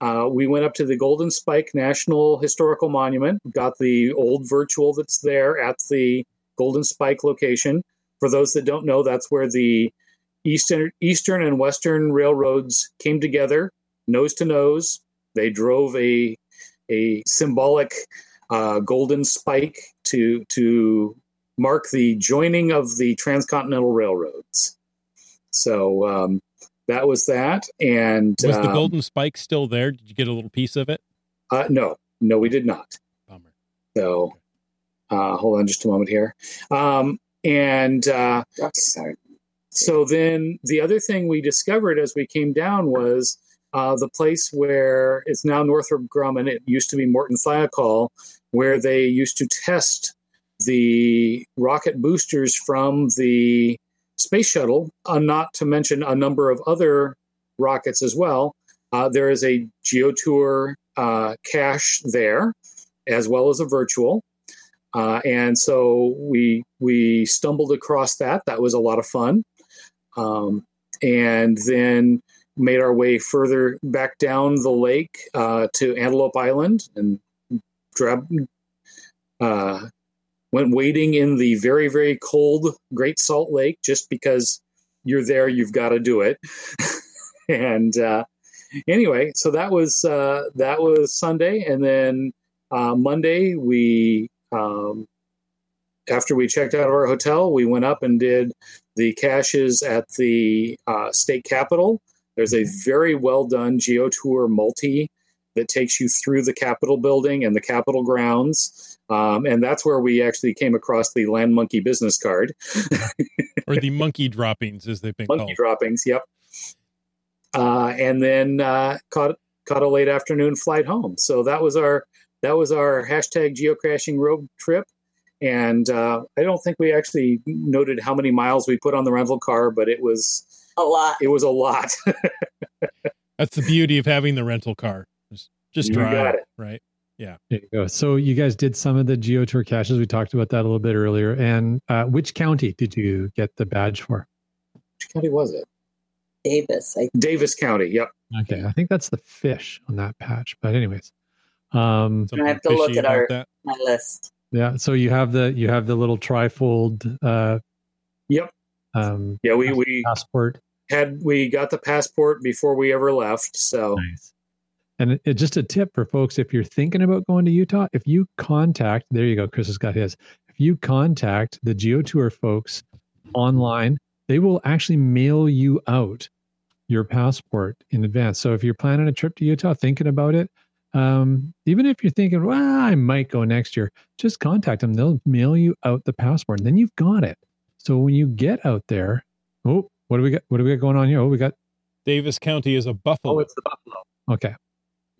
[SPEAKER 2] uh, we went up to the Golden Spike National Historical Monument, got the old virtual that's there at the Golden Spike location. For those that don't know, that's where the eastern eastern and western railroads came together, nose to nose. They drove a a symbolic uh, golden spike to to mark the joining of the transcontinental railroads. So um, that was that. And
[SPEAKER 1] Was the
[SPEAKER 2] um,
[SPEAKER 1] golden spike still there? Did you get a little piece of it?
[SPEAKER 2] Uh, no, no, we did not.
[SPEAKER 1] Bummer.
[SPEAKER 2] So uh, hold on just a moment here. Um, and uh,
[SPEAKER 4] Sorry.
[SPEAKER 2] so then the other thing we discovered as we came down was uh, the place where it's now Northrop Grumman. It used to be Morton Thiokol, where they used to test the rocket boosters from the space shuttle, uh, not to mention a number of other rockets as well. Uh, there is a GeoTour uh, cache there, as well as a virtual. Uh, and so we we stumbled across that. That was a lot of fun. Um, and then made our way further back down the lake uh, to Antelope Island and drab, uh, went wading in the very very cold Great Salt Lake just because you're there, you've got to do it. and uh, anyway, so that was uh, that was Sunday, and then uh, Monday we. Um, after we checked out of our hotel, we went up and did the caches at the uh, state capitol. There's a very well done geo tour multi that takes you through the Capitol building and the Capitol grounds. Um, and that's where we actually came across the Land Monkey business card.
[SPEAKER 1] or the monkey droppings, as they've been
[SPEAKER 2] monkey
[SPEAKER 1] called.
[SPEAKER 2] droppings, yep. Uh, and then uh, caught caught a late afternoon flight home. So that was our that was our hashtag geocaching road trip. And uh, I don't think we actually noted how many miles we put on the rental car, but it was
[SPEAKER 4] A lot.
[SPEAKER 2] it was a lot.
[SPEAKER 1] That's the beauty of having the rental car. Just, just
[SPEAKER 2] You
[SPEAKER 1] drive,
[SPEAKER 2] got it.
[SPEAKER 1] right?
[SPEAKER 3] There you go. So you guys did some of the GeoTour caches. We talked about that a little bit earlier. And uh, which county did you get the badge for?
[SPEAKER 2] Which county was it?
[SPEAKER 4] Davis. I,
[SPEAKER 2] Davis County. Yep.
[SPEAKER 3] Okay, I think that's the fish on that patch. But anyways, um,
[SPEAKER 1] Something
[SPEAKER 4] have to look at our-
[SPEAKER 1] that.
[SPEAKER 4] my list.
[SPEAKER 3] yeah. So you have the you have the little trifold. Uh,
[SPEAKER 2] Yep.
[SPEAKER 3] Um,
[SPEAKER 2] Yeah, we we
[SPEAKER 3] passport.
[SPEAKER 2] had we got the passport before we ever left. So
[SPEAKER 3] Nice. And it, it- just a tip for folks if you're thinking about going to Utah, if you contact, there you go, Chris has got his. If you contact the GeoTour folks online, they will actually mail you out your passport in advance. So if you're planning a trip to Utah, thinking about it, um, even if you're thinking, well, I might go next year, just contact them. They'll mail you out the passport, and then you've got it. So when you get out there, oh, what do we got? What do we got going on here? Oh, we got.
[SPEAKER 1] Davis County is a buffalo.
[SPEAKER 2] oh, it's the buffalo.
[SPEAKER 3] Okay,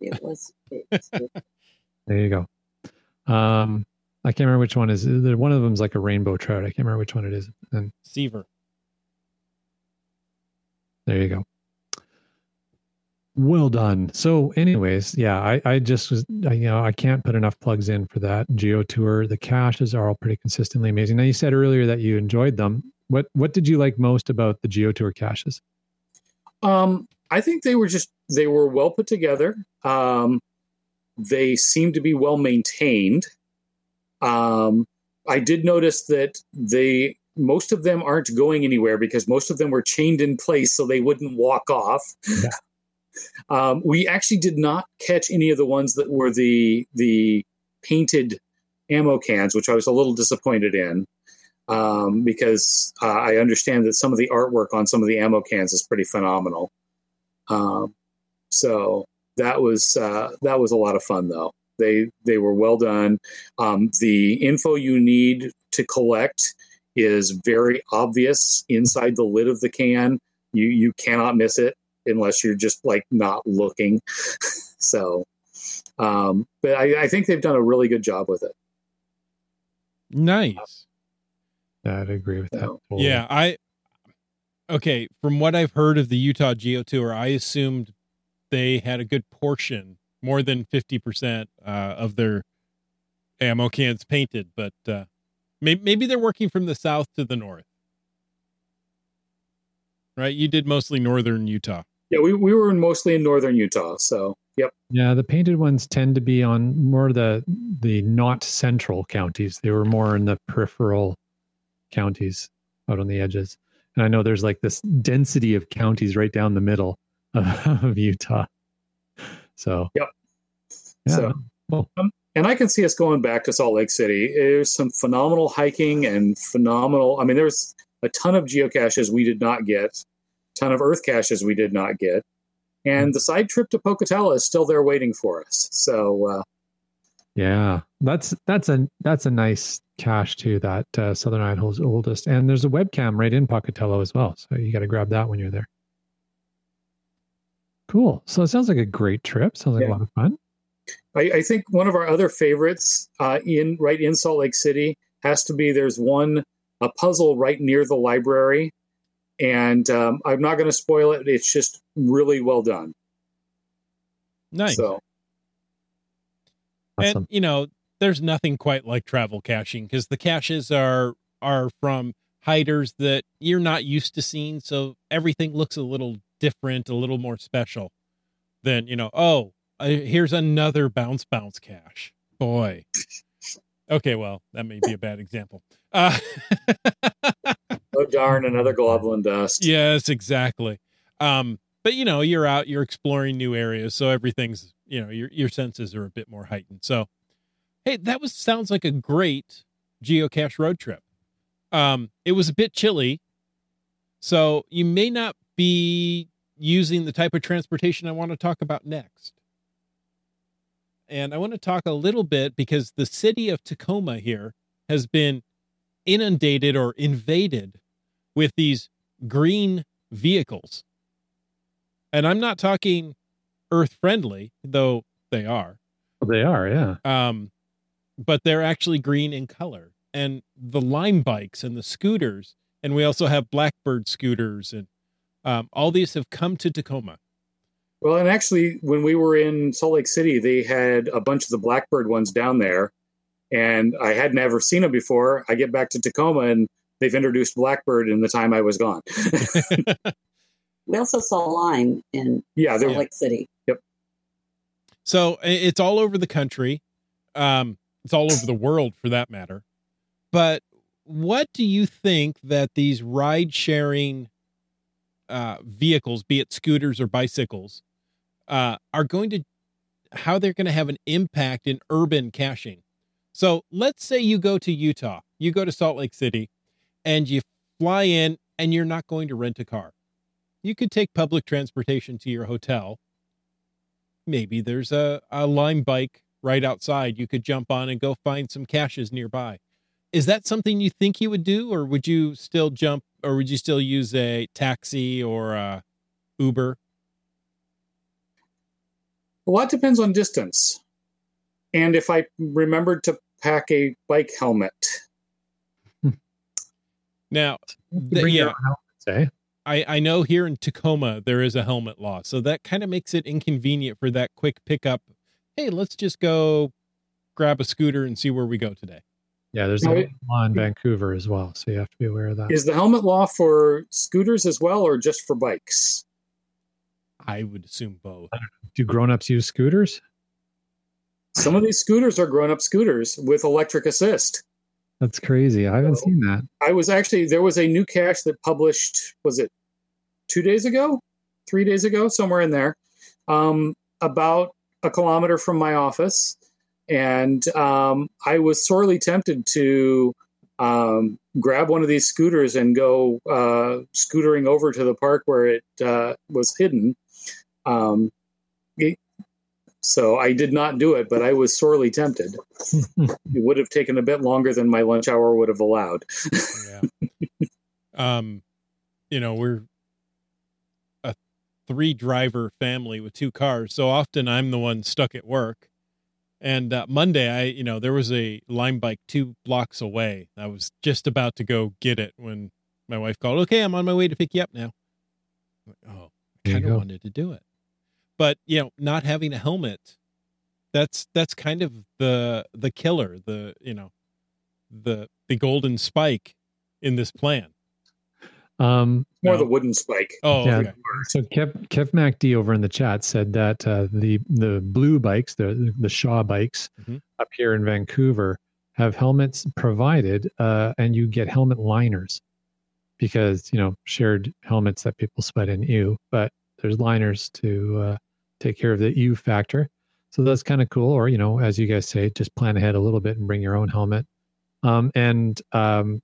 [SPEAKER 4] It was. It was
[SPEAKER 3] There you go. Um, I can't remember which one is. there- One of them is like a rainbow trout. I can't remember which one it is. And
[SPEAKER 1] Seaver.
[SPEAKER 3] there you go. Well done. So, anyways, yeah, I, I just was, I, you know, I can't put enough plugs in for that Geo Tour. The caches are all pretty consistently amazing. Now, you said earlier that you enjoyed them. What What did you like most about the Geo Tour caches?
[SPEAKER 2] Um, I think they were just they were well put together. Um, they seem to be well maintained. Um, I did notice that they most of them aren't going anywhere because most of them were chained in place so they wouldn't walk off.
[SPEAKER 3] Yeah.
[SPEAKER 2] Um, we actually did not catch any of the ones that were the the painted ammo cans, which I was a little disappointed in um, because uh, I understand that some of the artwork on some of the ammo cans is pretty phenomenal. Um, so that was uh, that was a lot of fun, though. They they were well done. Um, the info you need to collect is very obvious inside the lid of the can. You you cannot miss it unless you're just like not looking. so, um, but I, I think they've done a really good job with it.
[SPEAKER 1] Nice.
[SPEAKER 3] I'd agree with that.
[SPEAKER 2] So,
[SPEAKER 3] totally.
[SPEAKER 1] Yeah, I okay. From what I've heard of the Utah Geo Tour, I assumed they had a good portion, more than fifty percent uh, of their ammo cans painted. But uh, maybe, maybe they're working from the south to the north, right? You did mostly northern Utah.
[SPEAKER 2] Yeah, we, we were mostly in northern Utah. So, yep.
[SPEAKER 3] Yeah, the painted ones tend to be on more the the not central counties. They were more in the peripheral counties out on the edges. And I know there's like this density of counties right down the middle of, of Utah. So
[SPEAKER 2] Yep.
[SPEAKER 3] Yeah.
[SPEAKER 2] So-
[SPEAKER 3] well,
[SPEAKER 2] And I can see us going back to Salt Lake City. There's some phenomenal hiking and phenomenal. I mean, there's a ton of geocaches we did not get, ton of earth caches we did not get. And the side trip to Pocatello is still there waiting for us. So, uh,
[SPEAKER 3] yeah, that's that's a that's a nice cache too. That uh, Southern Idaho's oldest, and there's a webcam right in Pocatello as well. So you got to grab that when you're there. Cool. So it sounds like a great trip. Sounds like
[SPEAKER 2] Yeah.
[SPEAKER 3] a lot of fun.
[SPEAKER 2] I, I think one of our other favorites uh, in right in Salt Lake City has to be there's one a puzzle right near the library and um, I'm not going to spoil it. It's just really well done.
[SPEAKER 1] Nice.
[SPEAKER 2] So
[SPEAKER 3] Awesome.
[SPEAKER 1] And you know, there's nothing quite like travel caching because the caches are are from hiders that you're not used to seeing, so everything looks a little different, a little more special than you know. Oh, uh, here's another bounce bounce cache. Boy. Okay, well, that may be a bad example. Uh,
[SPEAKER 2] oh darn, another goblin dust.
[SPEAKER 1] yes, exactly. Um, but you know, you're out, you're exploring new areas, so everything's you know your your senses are a bit more heightened. So, hey, that was sounds like a great geocache road trip. Um, it was a bit chilly, so you may not be using the type of transportation I want to talk about next. And I want to talk a little bit because the city of Tacoma here has been inundated or invaded with these green vehicles. And I'm not talking earth friendly, though they are.
[SPEAKER 3] they are, yeah.
[SPEAKER 1] Um, but they're actually green in color. And the Lime bikes and the scooters, and we also have Blackbird scooters, and um, all these have come to Tacoma.
[SPEAKER 2] Well, and actually, when we were in Salt Lake City, they had a bunch of the Blackbird ones down there, and I had never seen them before. I get back to Tacoma, and they've introduced Blackbird in the time I was gone.
[SPEAKER 4] We also saw Lime in
[SPEAKER 2] yeah,
[SPEAKER 4] Salt
[SPEAKER 2] they're
[SPEAKER 4] Lake City.
[SPEAKER 1] Yep. So it's all over the country. Um, it's all over the world for that matter. But what do you think that these ride sharing uh, vehicles, be it scooters or bicycles, uh, are going to, how they're going to have an impact in urban caching? So let's say you go to Utah, you go to Salt Lake City, and you fly in and you're not going to rent a car. You could take public transportation to your hotel maybe there's a, a lime bike right outside you could jump on and go find some caches nearby is that something you think you would do or would you still jump or would you still use a taxi or a uber
[SPEAKER 2] a lot depends on distance, and if I remembered to pack a bike helmet.
[SPEAKER 1] now th-
[SPEAKER 3] Bring
[SPEAKER 1] yeah
[SPEAKER 3] own helmets, eh?
[SPEAKER 1] I, I know here in tacoma there is a helmet law so that kind of makes it inconvenient for that quick pickup hey let's just go grab a scooter and see where we go today
[SPEAKER 3] Yeah, there's a law in Vancouver as well, so you have to be aware of that.
[SPEAKER 2] Is the helmet law for scooters as well, or just for bikes?
[SPEAKER 1] i would assume both
[SPEAKER 3] Do grown-ups use scooters?
[SPEAKER 2] Some of these scooters are grown-up scooters with electric assist.
[SPEAKER 3] That's crazy. I haven't
[SPEAKER 2] So-
[SPEAKER 3] seen that.
[SPEAKER 2] I was actually there was a new cache that published was it two days ago, three days ago, somewhere in there, um, about a kilometer from my office, and um, I was sorely tempted to um, grab one of these scooters and go uh, scootering over to the park where it uh, was hidden. Um, it- so I did not do it, but I was sorely tempted. It would have taken a bit longer than my lunch hour would have allowed.
[SPEAKER 1] yeah. um, you know, we're three driver family with two cars. So often I'm the one stuck at work. And uh, Monday, I, you know, there was a lime bike two blocks away. I was just about to go get it when my wife called, okay, I'm on my way to pick you up now. Like, oh, I kind of wanted to do it. But, you know, not having a helmet, that's, that's kind of the, the killer, the, you know, the, the golden spike in this plan.
[SPEAKER 3] Um,
[SPEAKER 2] More
[SPEAKER 1] No.
[SPEAKER 2] the wooden spike.
[SPEAKER 1] Oh,
[SPEAKER 3] Yeah.
[SPEAKER 1] okay.
[SPEAKER 3] so Kev Kev MacD over in the chat said that uh, the the blue bikes, the the Shaw bikes
[SPEAKER 1] Mhm.
[SPEAKER 3] up here in Vancouver, have helmets provided, uh, and you get helmet liners because you know shared helmets that people sweat in ew, but there's liners to uh, take care of the ew factor. So that's kind of cool. Or you know, as you guys say, just plan ahead a little bit and bring your own helmet. Um, and um,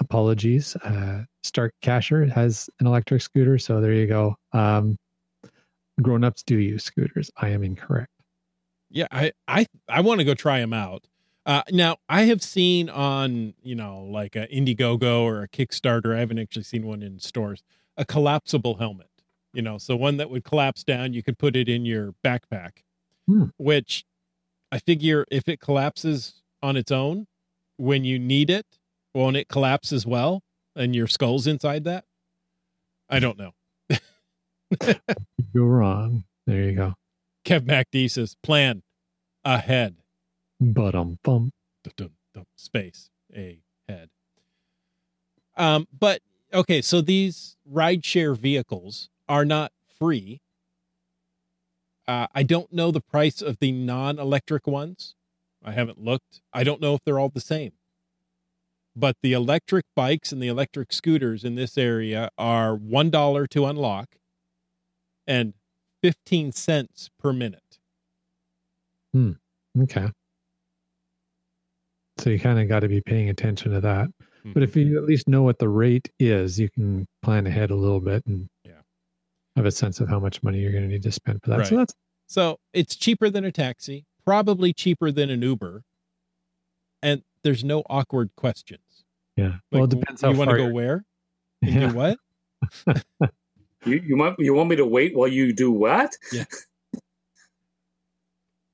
[SPEAKER 3] apologies, uh, Stark Casher has an electric scooter, so there you go. Um, grown-ups do use scooters. I am incorrect.
[SPEAKER 1] Yeah, I I I want to go try them out. Uh, now I have seen on you know like a Indiegogo or a Kickstarter. I haven't actually seen one in stores. A collapsible helmet, you know, so one that would collapse down. You could put it in your backpack,
[SPEAKER 3] Hmm.
[SPEAKER 1] which I figure if it collapses on its own when you need it, won't it collapse as well? And your skull's inside that. I don't know.
[SPEAKER 3] Go wrong. There you go.
[SPEAKER 1] Kev MacD says plan ahead.
[SPEAKER 3] But um bum.
[SPEAKER 1] Dum, dum, dum, space a head. Um, but okay, so these rideshare vehicles are not free. Uh, I don't know the price of the non-electric ones. I haven't looked. I don't know if they're all the same. But the electric bikes and the electric scooters in this area are one dollar to unlock, and fifteen cents per minute. Hmm.
[SPEAKER 3] Okay. So you kind of got to be paying attention to that.
[SPEAKER 1] Hmm.
[SPEAKER 3] But if you at least know what the rate is, you can plan ahead a little bit and
[SPEAKER 1] Yeah.
[SPEAKER 3] have a sense of how much money you're going to need to spend for that. So that's
[SPEAKER 1] So it's cheaper than a taxi, probably cheaper than an Uber, and there's no awkward questions.
[SPEAKER 3] Yeah. well, it
[SPEAKER 1] Like,
[SPEAKER 3] depends how
[SPEAKER 1] you want to go where and
[SPEAKER 3] Yeah.
[SPEAKER 1] do what.
[SPEAKER 2] You you want you want me to wait while you do what?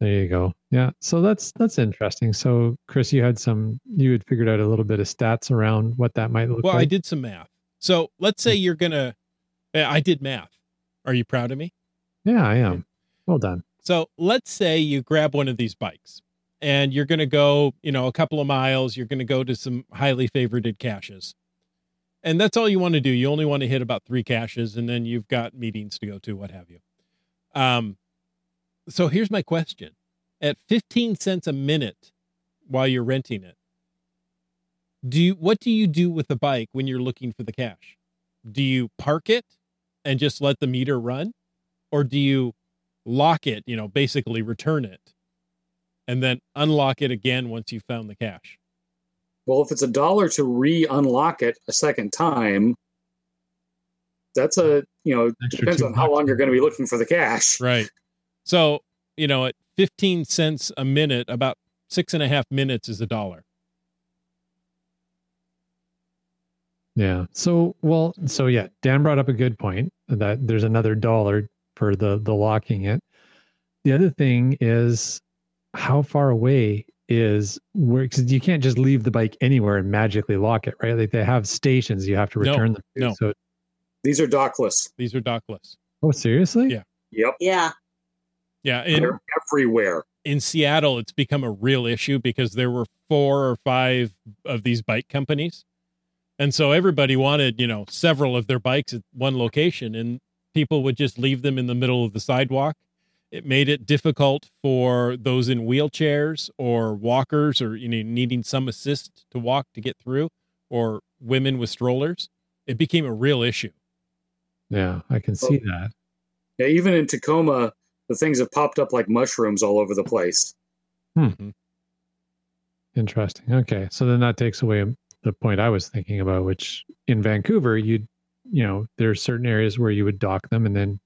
[SPEAKER 3] There you go. Yeah. So that's that's interesting. So Chris, you had some you had figured out a little bit of stats around what that might look like.
[SPEAKER 1] Well, I did some math. So let's say you're gonna. eh, I did math. Are you proud of me?
[SPEAKER 3] Yeah, I am. Well done.
[SPEAKER 1] So let's say you grab one of these bikes and you're going to go, you know, a couple of miles. You're going to go to some highly favorited caches. And that's all you want to do. You only want to hit about three caches and then you've got meetings to go to, what have you. Um, so here's my question at 15 cents a minute while you're renting it, do you, what do you do with the bike when you're looking for the cache? Do you park it and just let the meter run? Or do you lock it, you know, basically return it, and then unlock it again once you've found the cache.
[SPEAKER 2] Well, if it's a dollar to re-unlock it a second time, that's a you know
[SPEAKER 3] Extra
[SPEAKER 2] depends on how long you're going to be looking for the cache.
[SPEAKER 1] Right. So, you know, at 15 cents a minute, about six and a half minutes is a dollar.
[SPEAKER 3] Yeah. So well, so yeah, Dan brought up a good point that there's another dollar for the the locking it. The other thing is how far away is where because you can't just leave the bike anywhere and magically lock it, right? Like they have stations you have to
[SPEAKER 1] No,
[SPEAKER 3] return them to.
[SPEAKER 1] no.
[SPEAKER 3] So
[SPEAKER 2] These are dockless.
[SPEAKER 1] These are dockless.
[SPEAKER 3] oh seriously?
[SPEAKER 1] Yeah.
[SPEAKER 2] Yep,
[SPEAKER 4] Yeah.
[SPEAKER 1] Yeah. In,
[SPEAKER 2] they're everywhere.
[SPEAKER 1] in Seattle, it's become a real issue because there were four or five of these bike companies. And so everybody wanted, you know, several of their bikes at one location and people would just leave them in the middle of the sidewalk. It made it difficult for those in wheelchairs or walkers or you know needing some assist to walk to get through or women with strollers. It became a real issue.
[SPEAKER 3] Yeah, I can see that.
[SPEAKER 2] Yeah, even in Tacoma, the things have popped up like mushrooms all over the place. Hmm.
[SPEAKER 3] Interesting. Okay. So then that takes away the point I was thinking about, which in Vancouver, you'd, you know, there's certain areas where you would dock them and then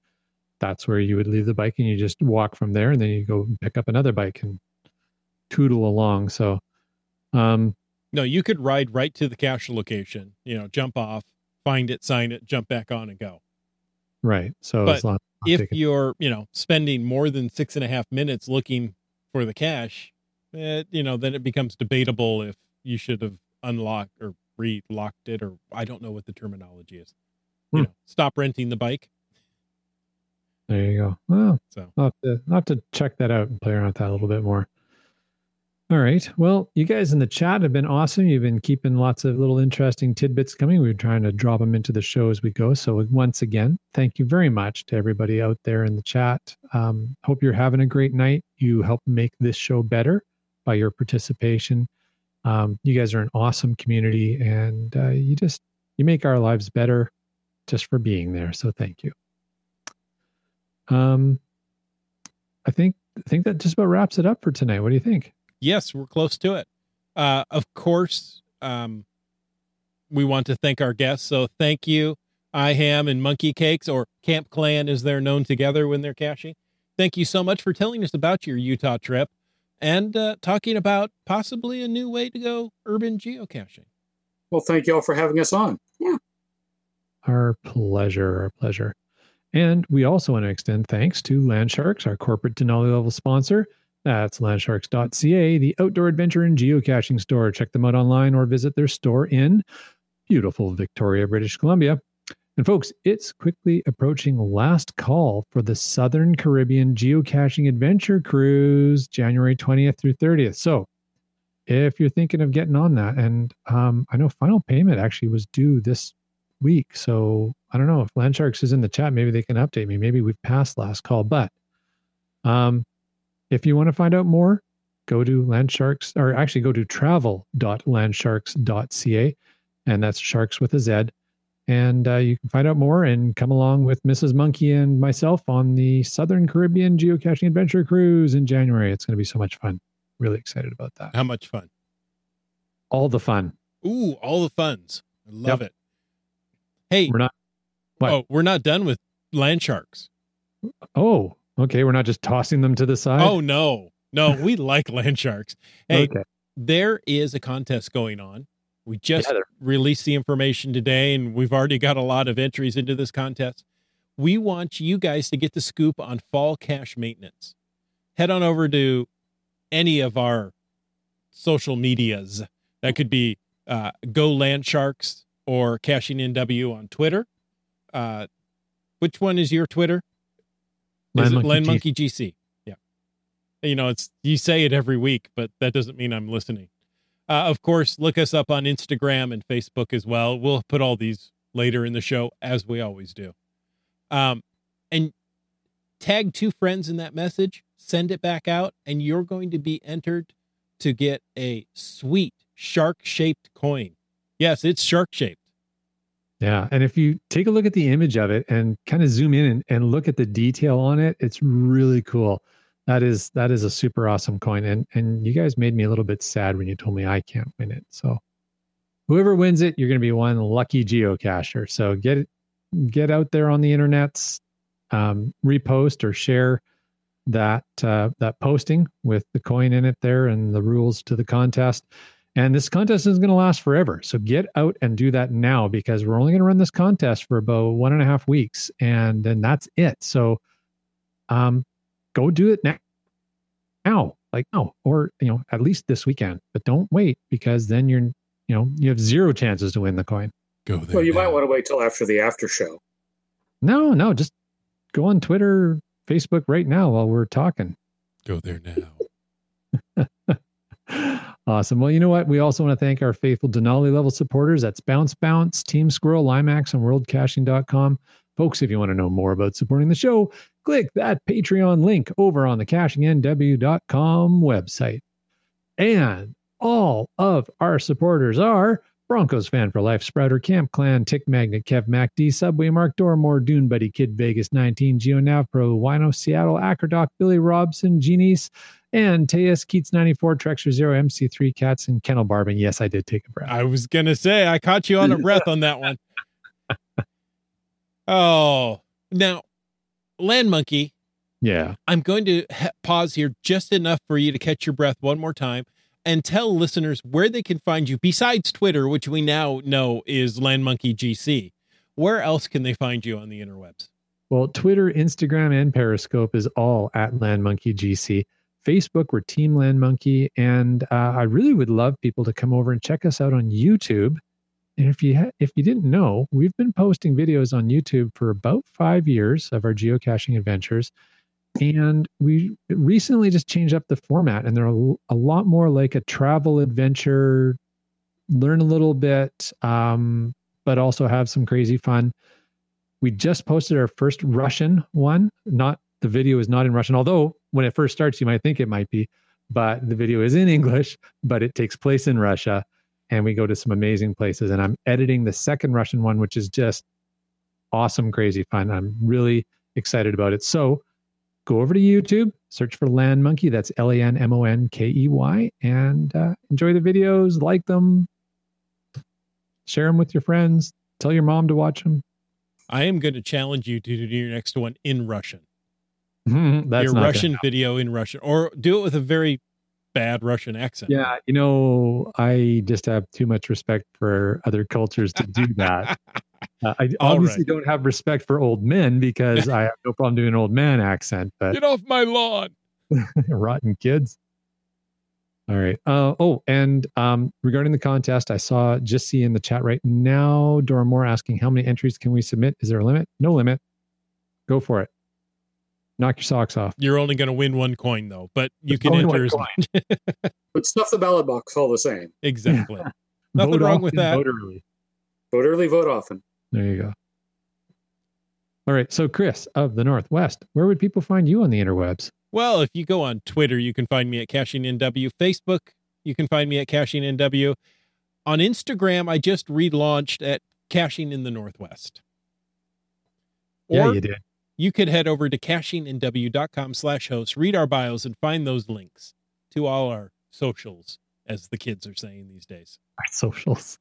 [SPEAKER 3] that's where you would leave the bike and you just walk from there and then you go pick up another bike and tootle along. So, um,
[SPEAKER 1] No, you could ride right to the cache location, you know, jump off, find it, sign it, jump back on and go.
[SPEAKER 3] right. So
[SPEAKER 1] But if
[SPEAKER 3] taking-
[SPEAKER 1] you're you know spending more than six and a half minutes looking for the cache eh, you know then it becomes debatable if you should have unlocked or re-locked it or i don't know what the terminology is you
[SPEAKER 3] Hmm.
[SPEAKER 1] know stop renting the bike
[SPEAKER 3] there you go. Well,
[SPEAKER 1] so
[SPEAKER 3] I'll have, to, I'll have to check that out and play around with that a little bit more. All right. Well, you guys in the chat have been awesome. You've been keeping lots of little interesting tidbits coming. We're trying to drop them into the show as we go. So, once again, thank you very much to everybody out there in the chat. Um, hope you're having a great night. You help make this show better by your participation. Um, you guys are an awesome community, and uh, you just you make our lives better just for being there. So, thank you. Um, I think I think that just about wraps it up for tonight. What do you think?
[SPEAKER 1] yes we're close to it uh of course um we want to thank our guests so thank you iham and monkey cakes or camp clan as they're known together when they're caching thank you so much for telling us about your utah trip and uh, talking about possibly a new way to go urban geocaching
[SPEAKER 2] Well, thank you all for having us on. Yeah.
[SPEAKER 3] Our pleasure, our pleasure. And we also want to extend thanks to Landsharks, our corporate Denali level sponsor. That's landsharks.ca, the outdoor adventure and geocaching store. Check them out online or visit their store in beautiful Victoria, British Columbia. And folks, it's quickly approaching last call for the Southern Caribbean Geocaching Adventure Cruise, January 20th through 30th. So if you're thinking of getting on that, and um, I know final payment actually was due this week. So I don't know if Landsharks is in the chat. Maybe they can update me. Maybe we've passed last call. But um, if you want to find out more, go to Landsharks or actually go to travel.landsharks.ca. And that's sharks with a Z and uh, you can find out more and come along with Mrs. Monkey and myself on the Southern Caribbean Geocaching Adventure Cruise in January. It's going to be so much fun. Really excited about that.
[SPEAKER 1] How much fun?
[SPEAKER 3] All the fun.
[SPEAKER 1] Ooh, all the funds. I love yep. it. Hey,
[SPEAKER 3] we're not. What?
[SPEAKER 1] Oh, we're not done with land sharks.
[SPEAKER 3] Oh, okay. We're not just tossing them to the side.
[SPEAKER 1] Oh no, no, we like land sharks. Hey, okay. there is a contest going on we just yeah, released the information today, and we've already got a lot of entries into this contest. We want you guys to get the scoop on fall cache maintenance. Head on over to any of our social medias. That could be uh, Go Land Sharks or Caching NW on Twitter. Uh, which one is your Twitter? Is Land, Monkey, Land Monkey GC. Yeah. You know, it's you say it every week, but that doesn't mean I'm listening. Uh, of course, look us up on Instagram and Facebook as well. We'll put all these later in the show, as we always do. Um, and tag two friends in that message, send it back out, and you're going to be entered to get a sweet shark shaped coin. Yes, it's shark shaped.
[SPEAKER 3] Yeah. And if you take a look at the image of it and kind of zoom in and, and look at the detail on it, it's really cool that is that is a super awesome coin and and you guys made me a little bit sad when you told me i can't win it so whoever wins it you're going to be one lucky geocacher so get it get out there on the internets um, repost or share that uh, that posting with the coin in it there and the rules to the contest and this contest is going to last forever so get out and do that now because we're only going to run this contest for about one and a half weeks and then that's it so um go do it now. Now, like no, or you know, at least this weekend. But don't wait because then you're, you know, you have zero chances to win the coin.
[SPEAKER 1] Go there.
[SPEAKER 2] Well, you now. might want to wait till after the after show.
[SPEAKER 3] No, no, just go on Twitter, Facebook right now while we're talking.
[SPEAKER 1] Go there now.
[SPEAKER 3] Awesome. Well, you know what? We also want to thank our faithful Denali level supporters. That's Bounce Bounce, Team Squirrel, Limax, and WorldCaching.com. Folks, if you want to know more about supporting the show, click that Patreon link over on the cachingnw.com website. And all of our supporters are Broncos fan for life, Sprouter, Camp Clan, Tick Magnet, Kev MacD, Subway, Mark Dormore, Dune Buddy, Kid Vegas 19, Geo Nav Pro, Wino, Seattle, Acrodoc, Billy Robson, Genies, and Teus, Keats 94, Trexer Zero, MC3, Cats, and Kennel Barbing. Yes, I did take a breath.
[SPEAKER 1] I was going to say, I caught you on a breath on that one. Oh, now, Land Monkey.
[SPEAKER 3] Yeah.
[SPEAKER 1] I'm going to ha- pause here just enough for you to catch your breath one more time and tell listeners where they can find you besides Twitter, which we now know is Land Monkey GC. Where else can they find you on the interwebs?
[SPEAKER 3] Well, Twitter, Instagram, and Periscope is all at Land Monkey GC. Facebook, we're Team Land Monkey. And uh, I really would love people to come over and check us out on YouTube. And if you ha- if you didn't know, we've been posting videos on YouTube for about five years of our geocaching adventures, and we recently just changed up the format, and they're a, a lot more like a travel adventure, learn a little bit, um, but also have some crazy fun. We just posted our first Russian one. Not the video is not in Russian, although when it first starts, you might think it might be, but the video is in English, but it takes place in Russia and we go to some amazing places. And I'm editing the second Russian one, which is just awesome, crazy fun. I'm really excited about it. So go over to YouTube, search for Land Monkey. That's L A N M O N K E Y, and uh, enjoy the videos, like them, share them with your friends, tell your mom to watch them.
[SPEAKER 1] I am going to challenge you to do your next one in Russian.
[SPEAKER 3] Mm-hmm, that's
[SPEAKER 1] your Russian video in Russian, or do it with a very bad Russian accent.
[SPEAKER 3] Yeah, you know, I just have too much respect for other cultures to do that. uh, I obviously right. don't have respect for old men because I have no problem doing an old man accent. But
[SPEAKER 1] get off my lawn,
[SPEAKER 3] rotten kids. All right. Uh, oh, and um, regarding the contest, I saw just see in the chat right now, Dora Moore asking how many entries can we submit? Is there a limit? No limit. Go for it. Knock your socks off.
[SPEAKER 1] You're only going to win one coin though, but you can enter
[SPEAKER 3] one
[SPEAKER 1] as
[SPEAKER 3] coin.
[SPEAKER 2] But stuff the ballot box all the same.
[SPEAKER 1] exactly. Nothing
[SPEAKER 3] Vote
[SPEAKER 1] wrong with that.
[SPEAKER 3] Vote early.
[SPEAKER 2] Vote early, vote often.
[SPEAKER 3] There you go. All right. So, Chris of the Northwest, where would people find you on the interwebs?
[SPEAKER 1] Well, if you go on Twitter, you can find me at Caching NW. Facebook, you can find me at Caching NW. On Instagram, I just relaunched at Caching in the Northwest.
[SPEAKER 3] yeah, you did.
[SPEAKER 1] You could head over to cachingnw.com slash host, read our bios, and find those links to all our socials, as the kids are saying these days.
[SPEAKER 3] Our socials.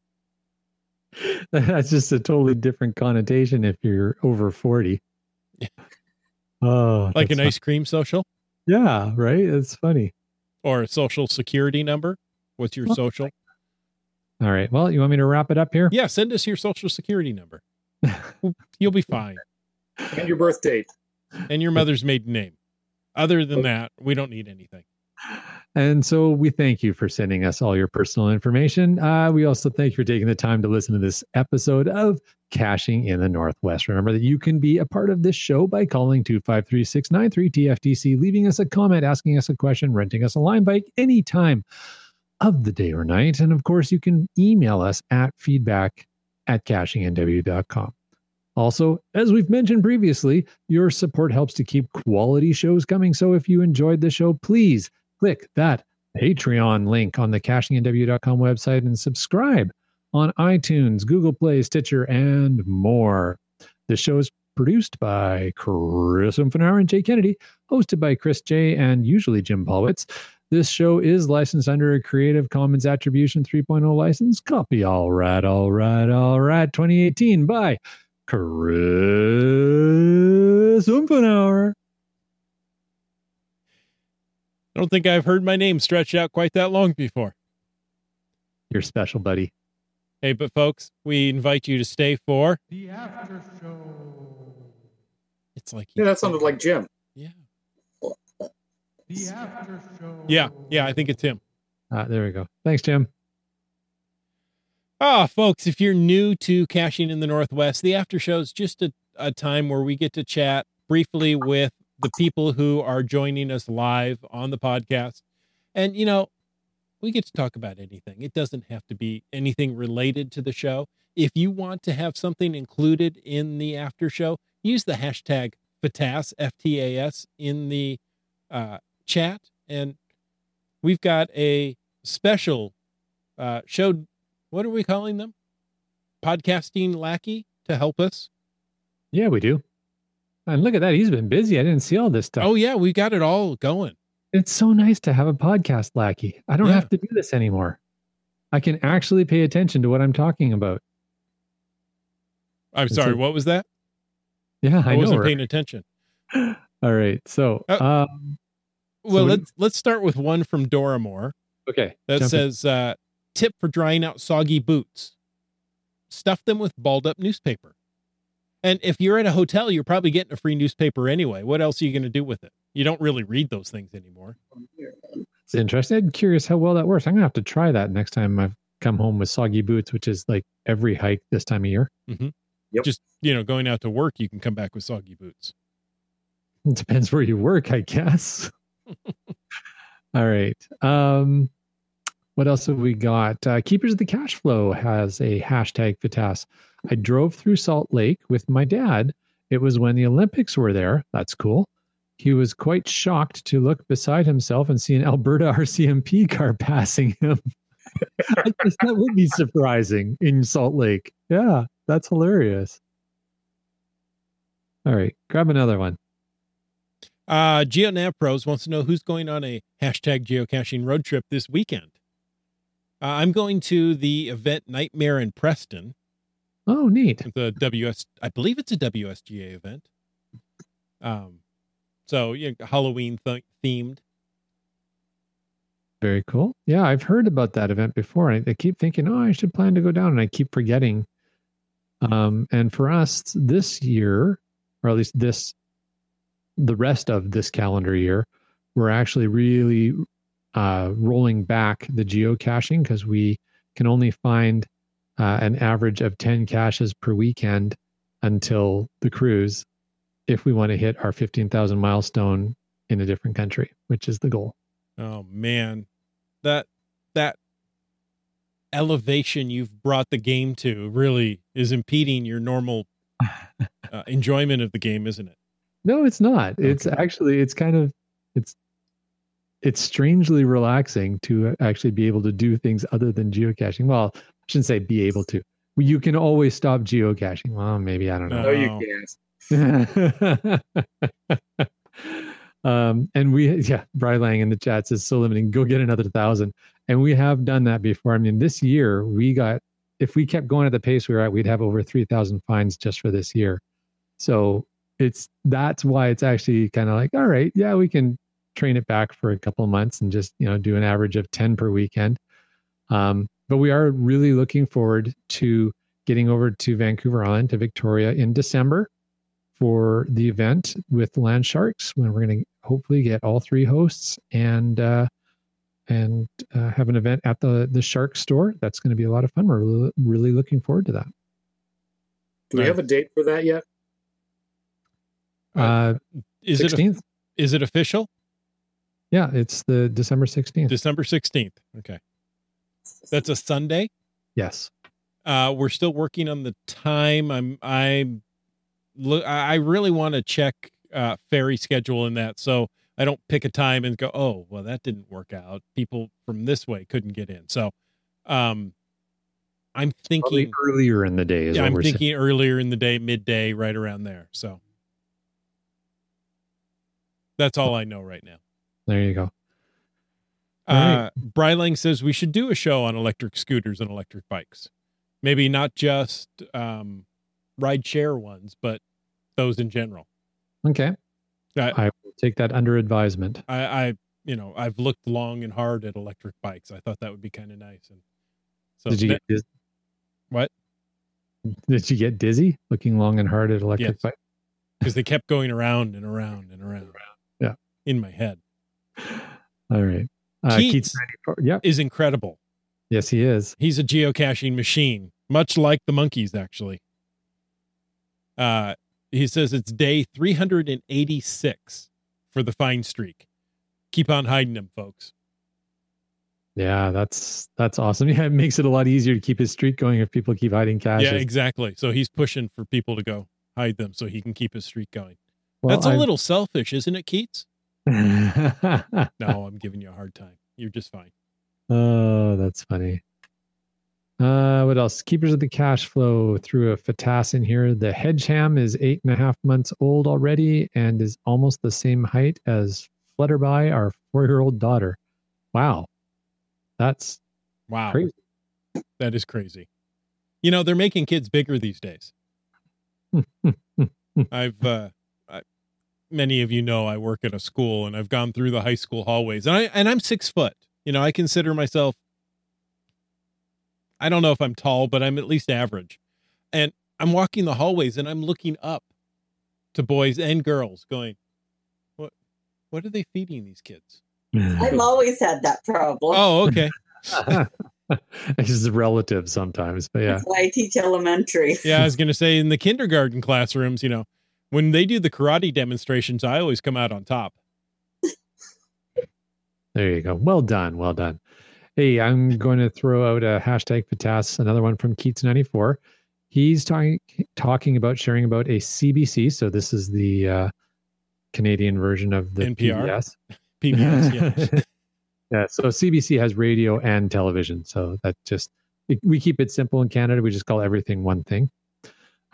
[SPEAKER 3] That's just a totally different connotation if you're over 40.
[SPEAKER 1] Yeah.
[SPEAKER 3] Oh,
[SPEAKER 1] Like
[SPEAKER 3] that's
[SPEAKER 1] an ice cream social.
[SPEAKER 3] Yeah, right. It's funny.
[SPEAKER 1] or a social security number. What's your
[SPEAKER 3] Oh.
[SPEAKER 1] social?
[SPEAKER 3] All right. Well, you want me to wrap it up here?
[SPEAKER 1] Yeah, send us your social security number. You'll be fine.
[SPEAKER 2] And your birth date.
[SPEAKER 1] And your mother's maiden name. Other than that, we don't need anything.
[SPEAKER 3] And so we thank you for sending us all your personal information. Uh, we also thank you for taking the time to listen to this episode of Caching in the Northwest. Remember that you can be a part of this show by calling 253 693 TFTC, leaving us a comment, asking us a question, renting us a line bike anytime of the day or night. And of course, you can email us at feedback at cachingnw.com. Also, as we've mentioned previously, your support helps to keep quality shows coming. So if you enjoyed the show, please click that Patreon link on the cachingnw.com website and subscribe on iTunes, Google Play, Stitcher, and more. The show is produced by Chris Umfenauer and Jay Kennedy, hosted by Chris J and usually Jim Paulwitz. This show is licensed under a Creative Commons Attribution 3.0 license. Copy all right, all right, all right, 2018 by Chris Umfenauer.
[SPEAKER 1] I don't think I've heard my name stretched out quite that long before.
[SPEAKER 3] You're special, buddy.
[SPEAKER 1] Hey, but folks, we invite you to stay for.
[SPEAKER 3] The after show.
[SPEAKER 1] It's like
[SPEAKER 2] Yeah, that sounded like Jim.
[SPEAKER 1] yeah,
[SPEAKER 3] The after show.
[SPEAKER 1] yeah, yeah. I think it's him.
[SPEAKER 3] Ah, there we go. Thanks, Jim.
[SPEAKER 1] Ah, folks, if you're new to Caching in the Northwest, the after show is just a, a time where we get to chat briefly with the people who are joining us live on the podcast. And, you know, we get to talk about anything. It doesn't have to be anything related to the show. If you want to have something included in the after show, use the hashtag FTAS, F T A S, in the uh, chat. And we've got a special uh, show what are we calling them? Podcasting lackey to help us.
[SPEAKER 3] Yeah, we do. And look at that. He's been busy. I didn't see all this stuff.
[SPEAKER 1] Oh yeah, we got it all going.
[SPEAKER 3] It's so nice to have a podcast lackey. I don't
[SPEAKER 1] Yeah.
[SPEAKER 3] have to do this anymore. I can actually pay attention to what I'm talking about.
[SPEAKER 1] I'm sorry, what was that?
[SPEAKER 3] Yeah, I,
[SPEAKER 1] I, wasn't
[SPEAKER 3] right?
[SPEAKER 1] paying attention.
[SPEAKER 3] All right. So,
[SPEAKER 1] Oh.
[SPEAKER 3] um,
[SPEAKER 1] Well,
[SPEAKER 3] we-
[SPEAKER 1] let's let's start with one from Dora Moore
[SPEAKER 3] okay.
[SPEAKER 1] that says uh, tip for drying out soggy boots. Stuff them with balled up newspaper. And if you're at a hotel, you're probably getting a free newspaper anyway. What else are you going to do with it? You don't really read those things anymore.
[SPEAKER 3] It's interesting. I'm curious how well that works. I'm going to have to try that next time I come home with soggy boots, which is like every hike this time of year.
[SPEAKER 2] Yep.
[SPEAKER 1] Just, you know, going out to work, you can come back with soggy boots.
[SPEAKER 3] It depends where you work, I guess. All right. Um, what else have we got? Uh, Keepers of the Cash Flow has a hashtag FITAS. I drove through Salt Lake with my dad. It was when the Olympics were there. That's cool. He was quite shocked to look beside himself and see an Alberta RCMP car passing him. That would be surprising in Salt Lake. Yeah, that's hilarious. All right, grab another one.
[SPEAKER 1] Uh, GeoNav Pros wants to know who's going on a hashtag geocaching road trip this weekend. Uh, I'm going to the event Nightmare in Preston.
[SPEAKER 3] Oh, neat.
[SPEAKER 1] The WS, I believe it's a WSGA event. Um, so yeah, Halloween th- themed.
[SPEAKER 3] Very cool. Yeah, I've heard about that event before. I, I keep thinking, oh, I should plan to go down, and I keep forgetting. Um, and for us this year, or at least this, the rest of this calendar year, we're actually really uh, rolling back the geocaching because we can only find uh, an average of 10 caches per weekend until the cruise if we want to hit our 15,000 milestone in a different country, which is the goal.
[SPEAKER 1] Oh man, that that elevation you've brought the game to really is impeding your normal uh, enjoyment of the game, isn't it?
[SPEAKER 3] No, it's not.
[SPEAKER 1] Okay.
[SPEAKER 3] It's actually it's kind of it's it's strangely relaxing to actually be able to do things other than geocaching. Well, I shouldn't say be able to. You can always stop geocaching. Well, maybe I don't know.
[SPEAKER 2] No, you can't.
[SPEAKER 3] um, and we, yeah, Brylang in the chat says so limiting. Go get another thousand, and we have done that before. I mean, this year we got. If we kept going at the pace we were at, we'd have over three thousand finds just for this year. So it's that's why it's actually kind of like, all right, yeah, we can train it back for a couple of months and just you know do an average of ten per weekend. Um, but we are really looking forward to getting over to Vancouver Island to Victoria in December for the event with Land Sharks when we're going to hopefully get all three hosts and uh, and uh, have an event at the the Shark store. That's going to be a lot of fun. We're really, really looking forward to that.
[SPEAKER 2] Do we have a date for that yet?
[SPEAKER 3] Uh,
[SPEAKER 1] Is it
[SPEAKER 3] 16th?
[SPEAKER 1] is it official?
[SPEAKER 3] Yeah, it's the December 16th.
[SPEAKER 1] December sixteenth. Okay, that's a Sunday.
[SPEAKER 3] yes.
[SPEAKER 1] Uh, we're still working on the time. I'm I'm look. I really want to check uh, ferry schedule in that, so I don't pick a time and go, oh, well, that didn't work out. People from this way couldn't get in. So, um, I'm
[SPEAKER 3] Probably
[SPEAKER 1] thinking.
[SPEAKER 3] earlier in the day is
[SPEAKER 1] Yeah,
[SPEAKER 3] what
[SPEAKER 1] I'm
[SPEAKER 3] we're saying.
[SPEAKER 1] thinking earlier in the day, midday, right around there. So that's all I know right now.
[SPEAKER 3] There you go.
[SPEAKER 1] Uh, Brylang says we should do a show on electric scooters and electric bikes. Maybe not just um, ride share ones, but those in general.
[SPEAKER 3] Okay.
[SPEAKER 1] I-
[SPEAKER 3] I will take that under advisement.
[SPEAKER 1] I, I, you know, I've looked long and hard at electric bikes. I thought that would be kind of nice. And so,
[SPEAKER 3] Did you get dizzy?
[SPEAKER 1] What?
[SPEAKER 3] Did you get dizzy looking long and hard at electric
[SPEAKER 1] Yes.
[SPEAKER 3] bike?
[SPEAKER 1] because they kept going around and around and around.
[SPEAKER 3] Yeah.
[SPEAKER 1] in my head
[SPEAKER 3] All right. Uh,
[SPEAKER 1] Keats.
[SPEAKER 3] Keats 94. Yep.
[SPEAKER 1] is incredible.
[SPEAKER 3] Yes, he is.
[SPEAKER 1] He's a geocaching machine, much like the monkeys, actually. Uh, he says it's day 386 for the find streak. Keep on hiding them, folks.
[SPEAKER 3] Yeah, that's that's awesome. Yeah, it makes it a lot easier to keep his streak going if people keep hiding caches.
[SPEAKER 1] Yeah, exactly. So he's pushing for people to go hide them so he can keep his streak going.
[SPEAKER 3] Well,
[SPEAKER 1] That's a
[SPEAKER 3] I've-
[SPEAKER 1] little selfish, isn't it, Keats? No, I'm giving you a hard time. You're just fine.
[SPEAKER 3] oh, that's funny. Uh, what else? Keepers of the Cache flow through a FATAS in here. The hedge ham is eight and a half months old already and is almost the same height as Flutterby, our four year old daughter. Wow. That's
[SPEAKER 1] Wow.
[SPEAKER 3] crazy.
[SPEAKER 1] That is crazy. You know, they're making kids bigger these days. I've uh many of you know I work at a school and I've gone through the high school hallways and I and I'm 6 foot. You know, I consider myself I don't know if I'm tall, but I'm at least average. And I'm walking the hallways and I'm looking up to boys and girls going, "What what are they feeding these kids?"
[SPEAKER 4] I've always had that problem.
[SPEAKER 1] Oh, okay.
[SPEAKER 3] it's just relative sometimes, but yeah.
[SPEAKER 4] That's why I teach elementary.
[SPEAKER 1] Yeah, I was going to say in the kindergarten classrooms, you know, when they do the karate demonstrations, I always come out on top.
[SPEAKER 3] There you go. Well done. Well done. Hey, I'm going to throw out a hashtag Fatas, another one from Keats94. He's talking talking about sharing about a CBC. So this is the uh, Canadian version of the
[SPEAKER 1] NPR?
[SPEAKER 3] PBS.
[SPEAKER 1] PBS, yeah.
[SPEAKER 3] yeah. So CBC has radio and television. So that just we keep it simple in Canada. We just call everything one thing.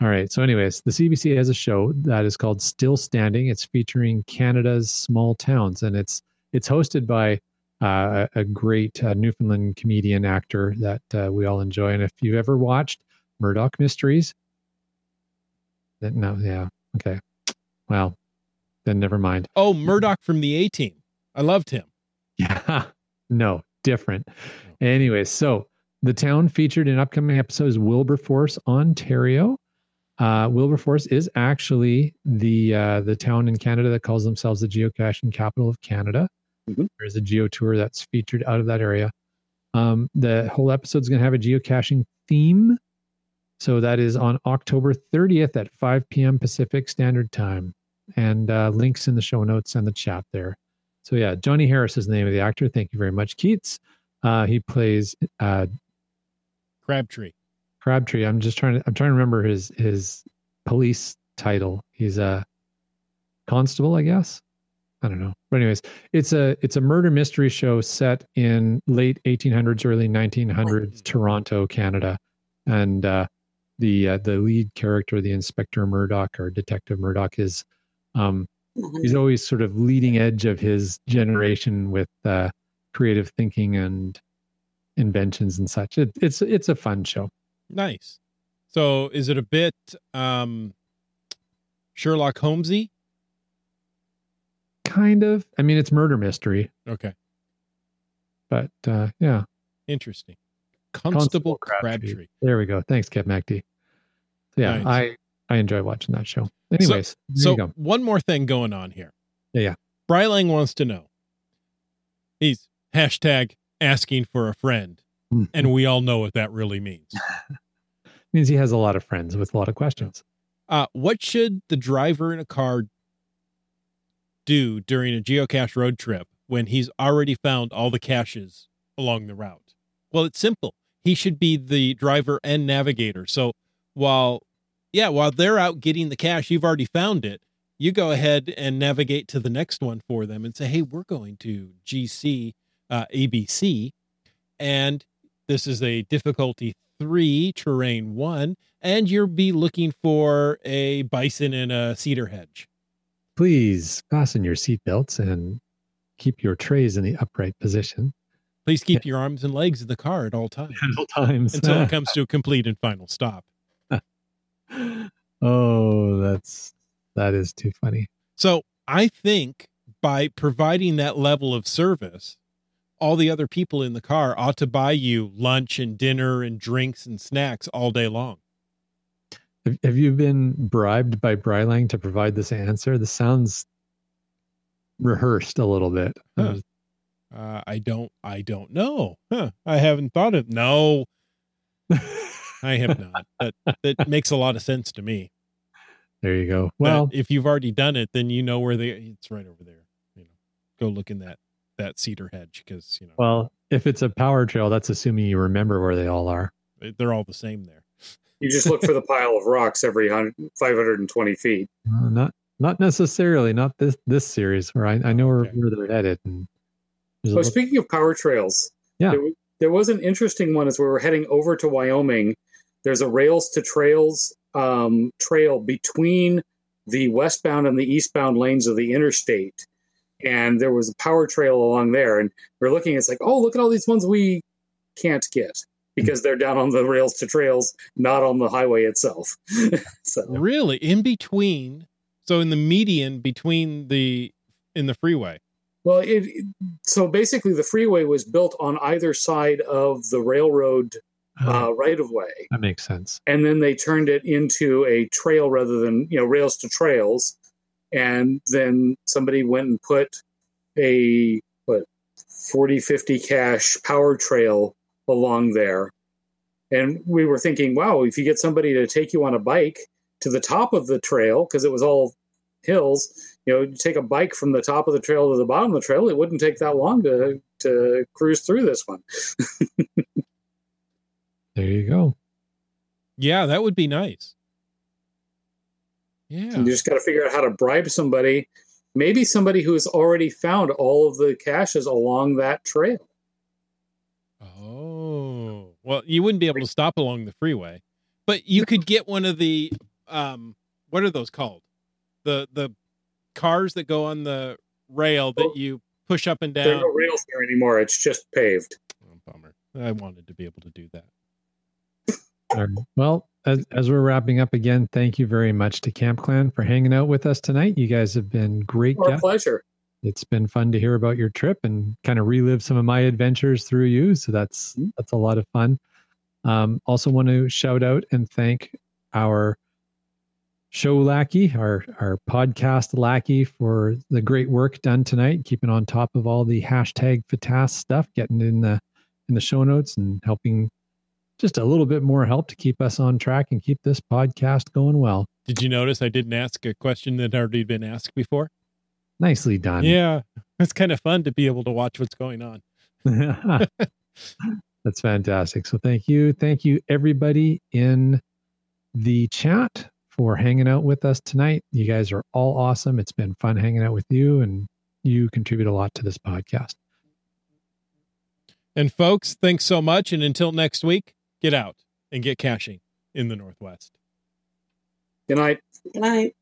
[SPEAKER 3] All right. So, anyways, the CBC has a show that is called Still Standing. It's featuring Canada's small towns, and it's it's hosted by uh, a great uh, Newfoundland comedian actor that uh, we all enjoy. And if you've ever watched Murdoch Mysteries, then no, yeah, okay, well, then never mind.
[SPEAKER 1] Oh, Murdoch from the A Team. I loved him.
[SPEAKER 3] Yeah. No, different. Anyway, so the town featured in upcoming episodes Wilberforce, Ontario. Uh, Wilberforce is actually the uh, the town in Canada that calls themselves the geocaching capital of Canada.
[SPEAKER 2] Mhm.
[SPEAKER 3] There's a geo tour that's featured out of that area. Um, the whole episode is going to have a geocaching theme. So that is on October 30th at 5 p.m. Pacific Standard Time. And uh, links in the show notes and the chat there. So yeah, Johnny Harris is the name of the actor. Thank you very much, Keats. Uh, he plays uh,
[SPEAKER 1] Crabtree.
[SPEAKER 3] Crabtree. I'm just trying to I'm trying to remember his his police title. He's a constable, I guess. I don't know. But anyways, it's a it's a murder mystery show set in late 1800s, early 1900s Toronto, Canada, and uh, the uh, the lead character, the Inspector Murdoch or Detective Murdoch, is um, he's always sort of leading edge of his generation with uh, creative thinking and inventions and such. It, it's it's a fun show.
[SPEAKER 1] Nice. So is it a bit um Sherlock Holmesy?
[SPEAKER 3] Kind of. I mean, it's murder mystery,
[SPEAKER 1] Okay.
[SPEAKER 3] but uh, yeah.
[SPEAKER 1] Interesting. Constable,
[SPEAKER 3] Constable
[SPEAKER 1] Crabtree.
[SPEAKER 3] Crabtree. There we go. Thanks, Kev MacD. Yeah,
[SPEAKER 1] Nice.
[SPEAKER 3] I I enjoy watching that show. Anyways, there
[SPEAKER 1] So
[SPEAKER 3] you go.
[SPEAKER 1] one more thing going on here.
[SPEAKER 3] Yeah, yeah.
[SPEAKER 1] Brylang wants to know. He's hashtag asking for a friend. And we all know what that really means.
[SPEAKER 3] means he has a lot of friends with a lot of questions.
[SPEAKER 1] Uh, what should the driver in a car do during a geocache road trip when he's already found all the caches along the route? Well, it's simple. He should be the driver and navigator. So while, yeah, while they're out getting the cache, you've already found it. You go ahead and navigate to the next one for them and say, hey, we're going to GC uh, ABC. And this is a difficulty three, terrain one, and you'll be looking for a bison in a cedar hedge.
[SPEAKER 3] Please fasten your seatbelts and keep your trays in the upright position
[SPEAKER 1] Please keep your arms and legs in the car at all times
[SPEAKER 3] at all times.
[SPEAKER 1] until it comes to a complete and final stop.
[SPEAKER 3] oh, that's that is too funny.
[SPEAKER 1] So I think by providing that level of service, all the other people in the car ought to buy you lunch and dinner and drinks and snacks all day long.
[SPEAKER 3] Have, you been bribed by Brylang to provide this answer? This sounds rehearsed a little bit.
[SPEAKER 1] Huh. Uh, I don't, I don't know. Huh. I haven't thought of, no, I have not. That, that makes a lot of sense to me.
[SPEAKER 3] there you go.
[SPEAKER 1] Well,
[SPEAKER 3] Well,
[SPEAKER 1] if you've already done it, then you know where they. It's right over there. You know, go look in that that cedar hedge because you know
[SPEAKER 3] well, if it's a power trail, that's assuming you remember where they all are.
[SPEAKER 1] they- they're all the same there.
[SPEAKER 2] You just look for the pile of rocks every 100 520 feet.
[SPEAKER 3] Uh, not not necessarily, not this this series where I, I know where,
[SPEAKER 1] Okay.
[SPEAKER 3] where they're headed. And there's
[SPEAKER 2] So
[SPEAKER 3] little-
[SPEAKER 2] speaking of power trails,
[SPEAKER 3] Yeah.
[SPEAKER 2] there, wa- there was an interesting one as we were heading over to Wyoming. There's a rails to trails um, trail between the westbound and the eastbound lanes of the interstate, and there was a power trail along there. And we're looking, it's like, oh, look at all these ones we can't get because they're down on the rails to trails, not on the highway itself. so
[SPEAKER 1] Really, in between, so in the median between the in the freeway.
[SPEAKER 2] Well, it, it- so basically, the freeway was built on either side of the railroad
[SPEAKER 3] uh,
[SPEAKER 2] uh, right of way,
[SPEAKER 3] that makes sense.
[SPEAKER 2] and then they turned it into a trail rather than you know rails to trails, and then somebody went and put a what 40, 50 cache power trail along there, and we were thinking, wow, if you get somebody to take you on a bike to the top of the trail because it was all hills you know, you take a bike from the top of the trail to the bottom of the trail, it wouldn't take that long to to cruise through this one.
[SPEAKER 3] There you go.
[SPEAKER 1] Yeah, that would be nice. Yeah.
[SPEAKER 2] You just got to figure out how to bribe somebody, maybe somebody who has already found all of the caches along that trail.
[SPEAKER 1] Oh, well, you wouldn't be able to stop along the freeway, but you could get one of the um, what are those called? The the cars that go on the rail that you push up and
[SPEAKER 2] There are
[SPEAKER 1] down.
[SPEAKER 2] no rails there anymore; it's just paved.
[SPEAKER 1] Oh, bummer. I wanted to be able to do that.
[SPEAKER 3] Right. Well, as, as we're wrapping up again, thank you very much to Camp Clan for hanging out with us tonight. You guys have been great
[SPEAKER 2] Our
[SPEAKER 3] guests.
[SPEAKER 2] pleasure.
[SPEAKER 3] It's been fun to hear about your trip and kind of relive some of my adventures through you. So that's
[SPEAKER 2] Mhm.
[SPEAKER 3] that's a lot of fun. Um, also, want to shout out and thank our show lackey, our our podcast lackey for the great work done tonight, keeping on top of all the hashtag FATAS stuff, getting in the in the show notes and helping just a little bit more help to keep us on track and keep this podcast going well.
[SPEAKER 1] Did you notice I didn't ask a question that had already been asked before?
[SPEAKER 3] Nicely done.
[SPEAKER 1] Yeah. It's kind of fun to be able to watch what's going on.
[SPEAKER 3] That's fantastic. So thank you. Thank you everybody in the chat for hanging out with us tonight. You guys are all awesome. It's been fun hanging out with you and you contribute a lot to this podcast.
[SPEAKER 1] And folks, thanks so much and until next week, get out and get caching in the Northwest.
[SPEAKER 2] Good night.
[SPEAKER 4] Good night.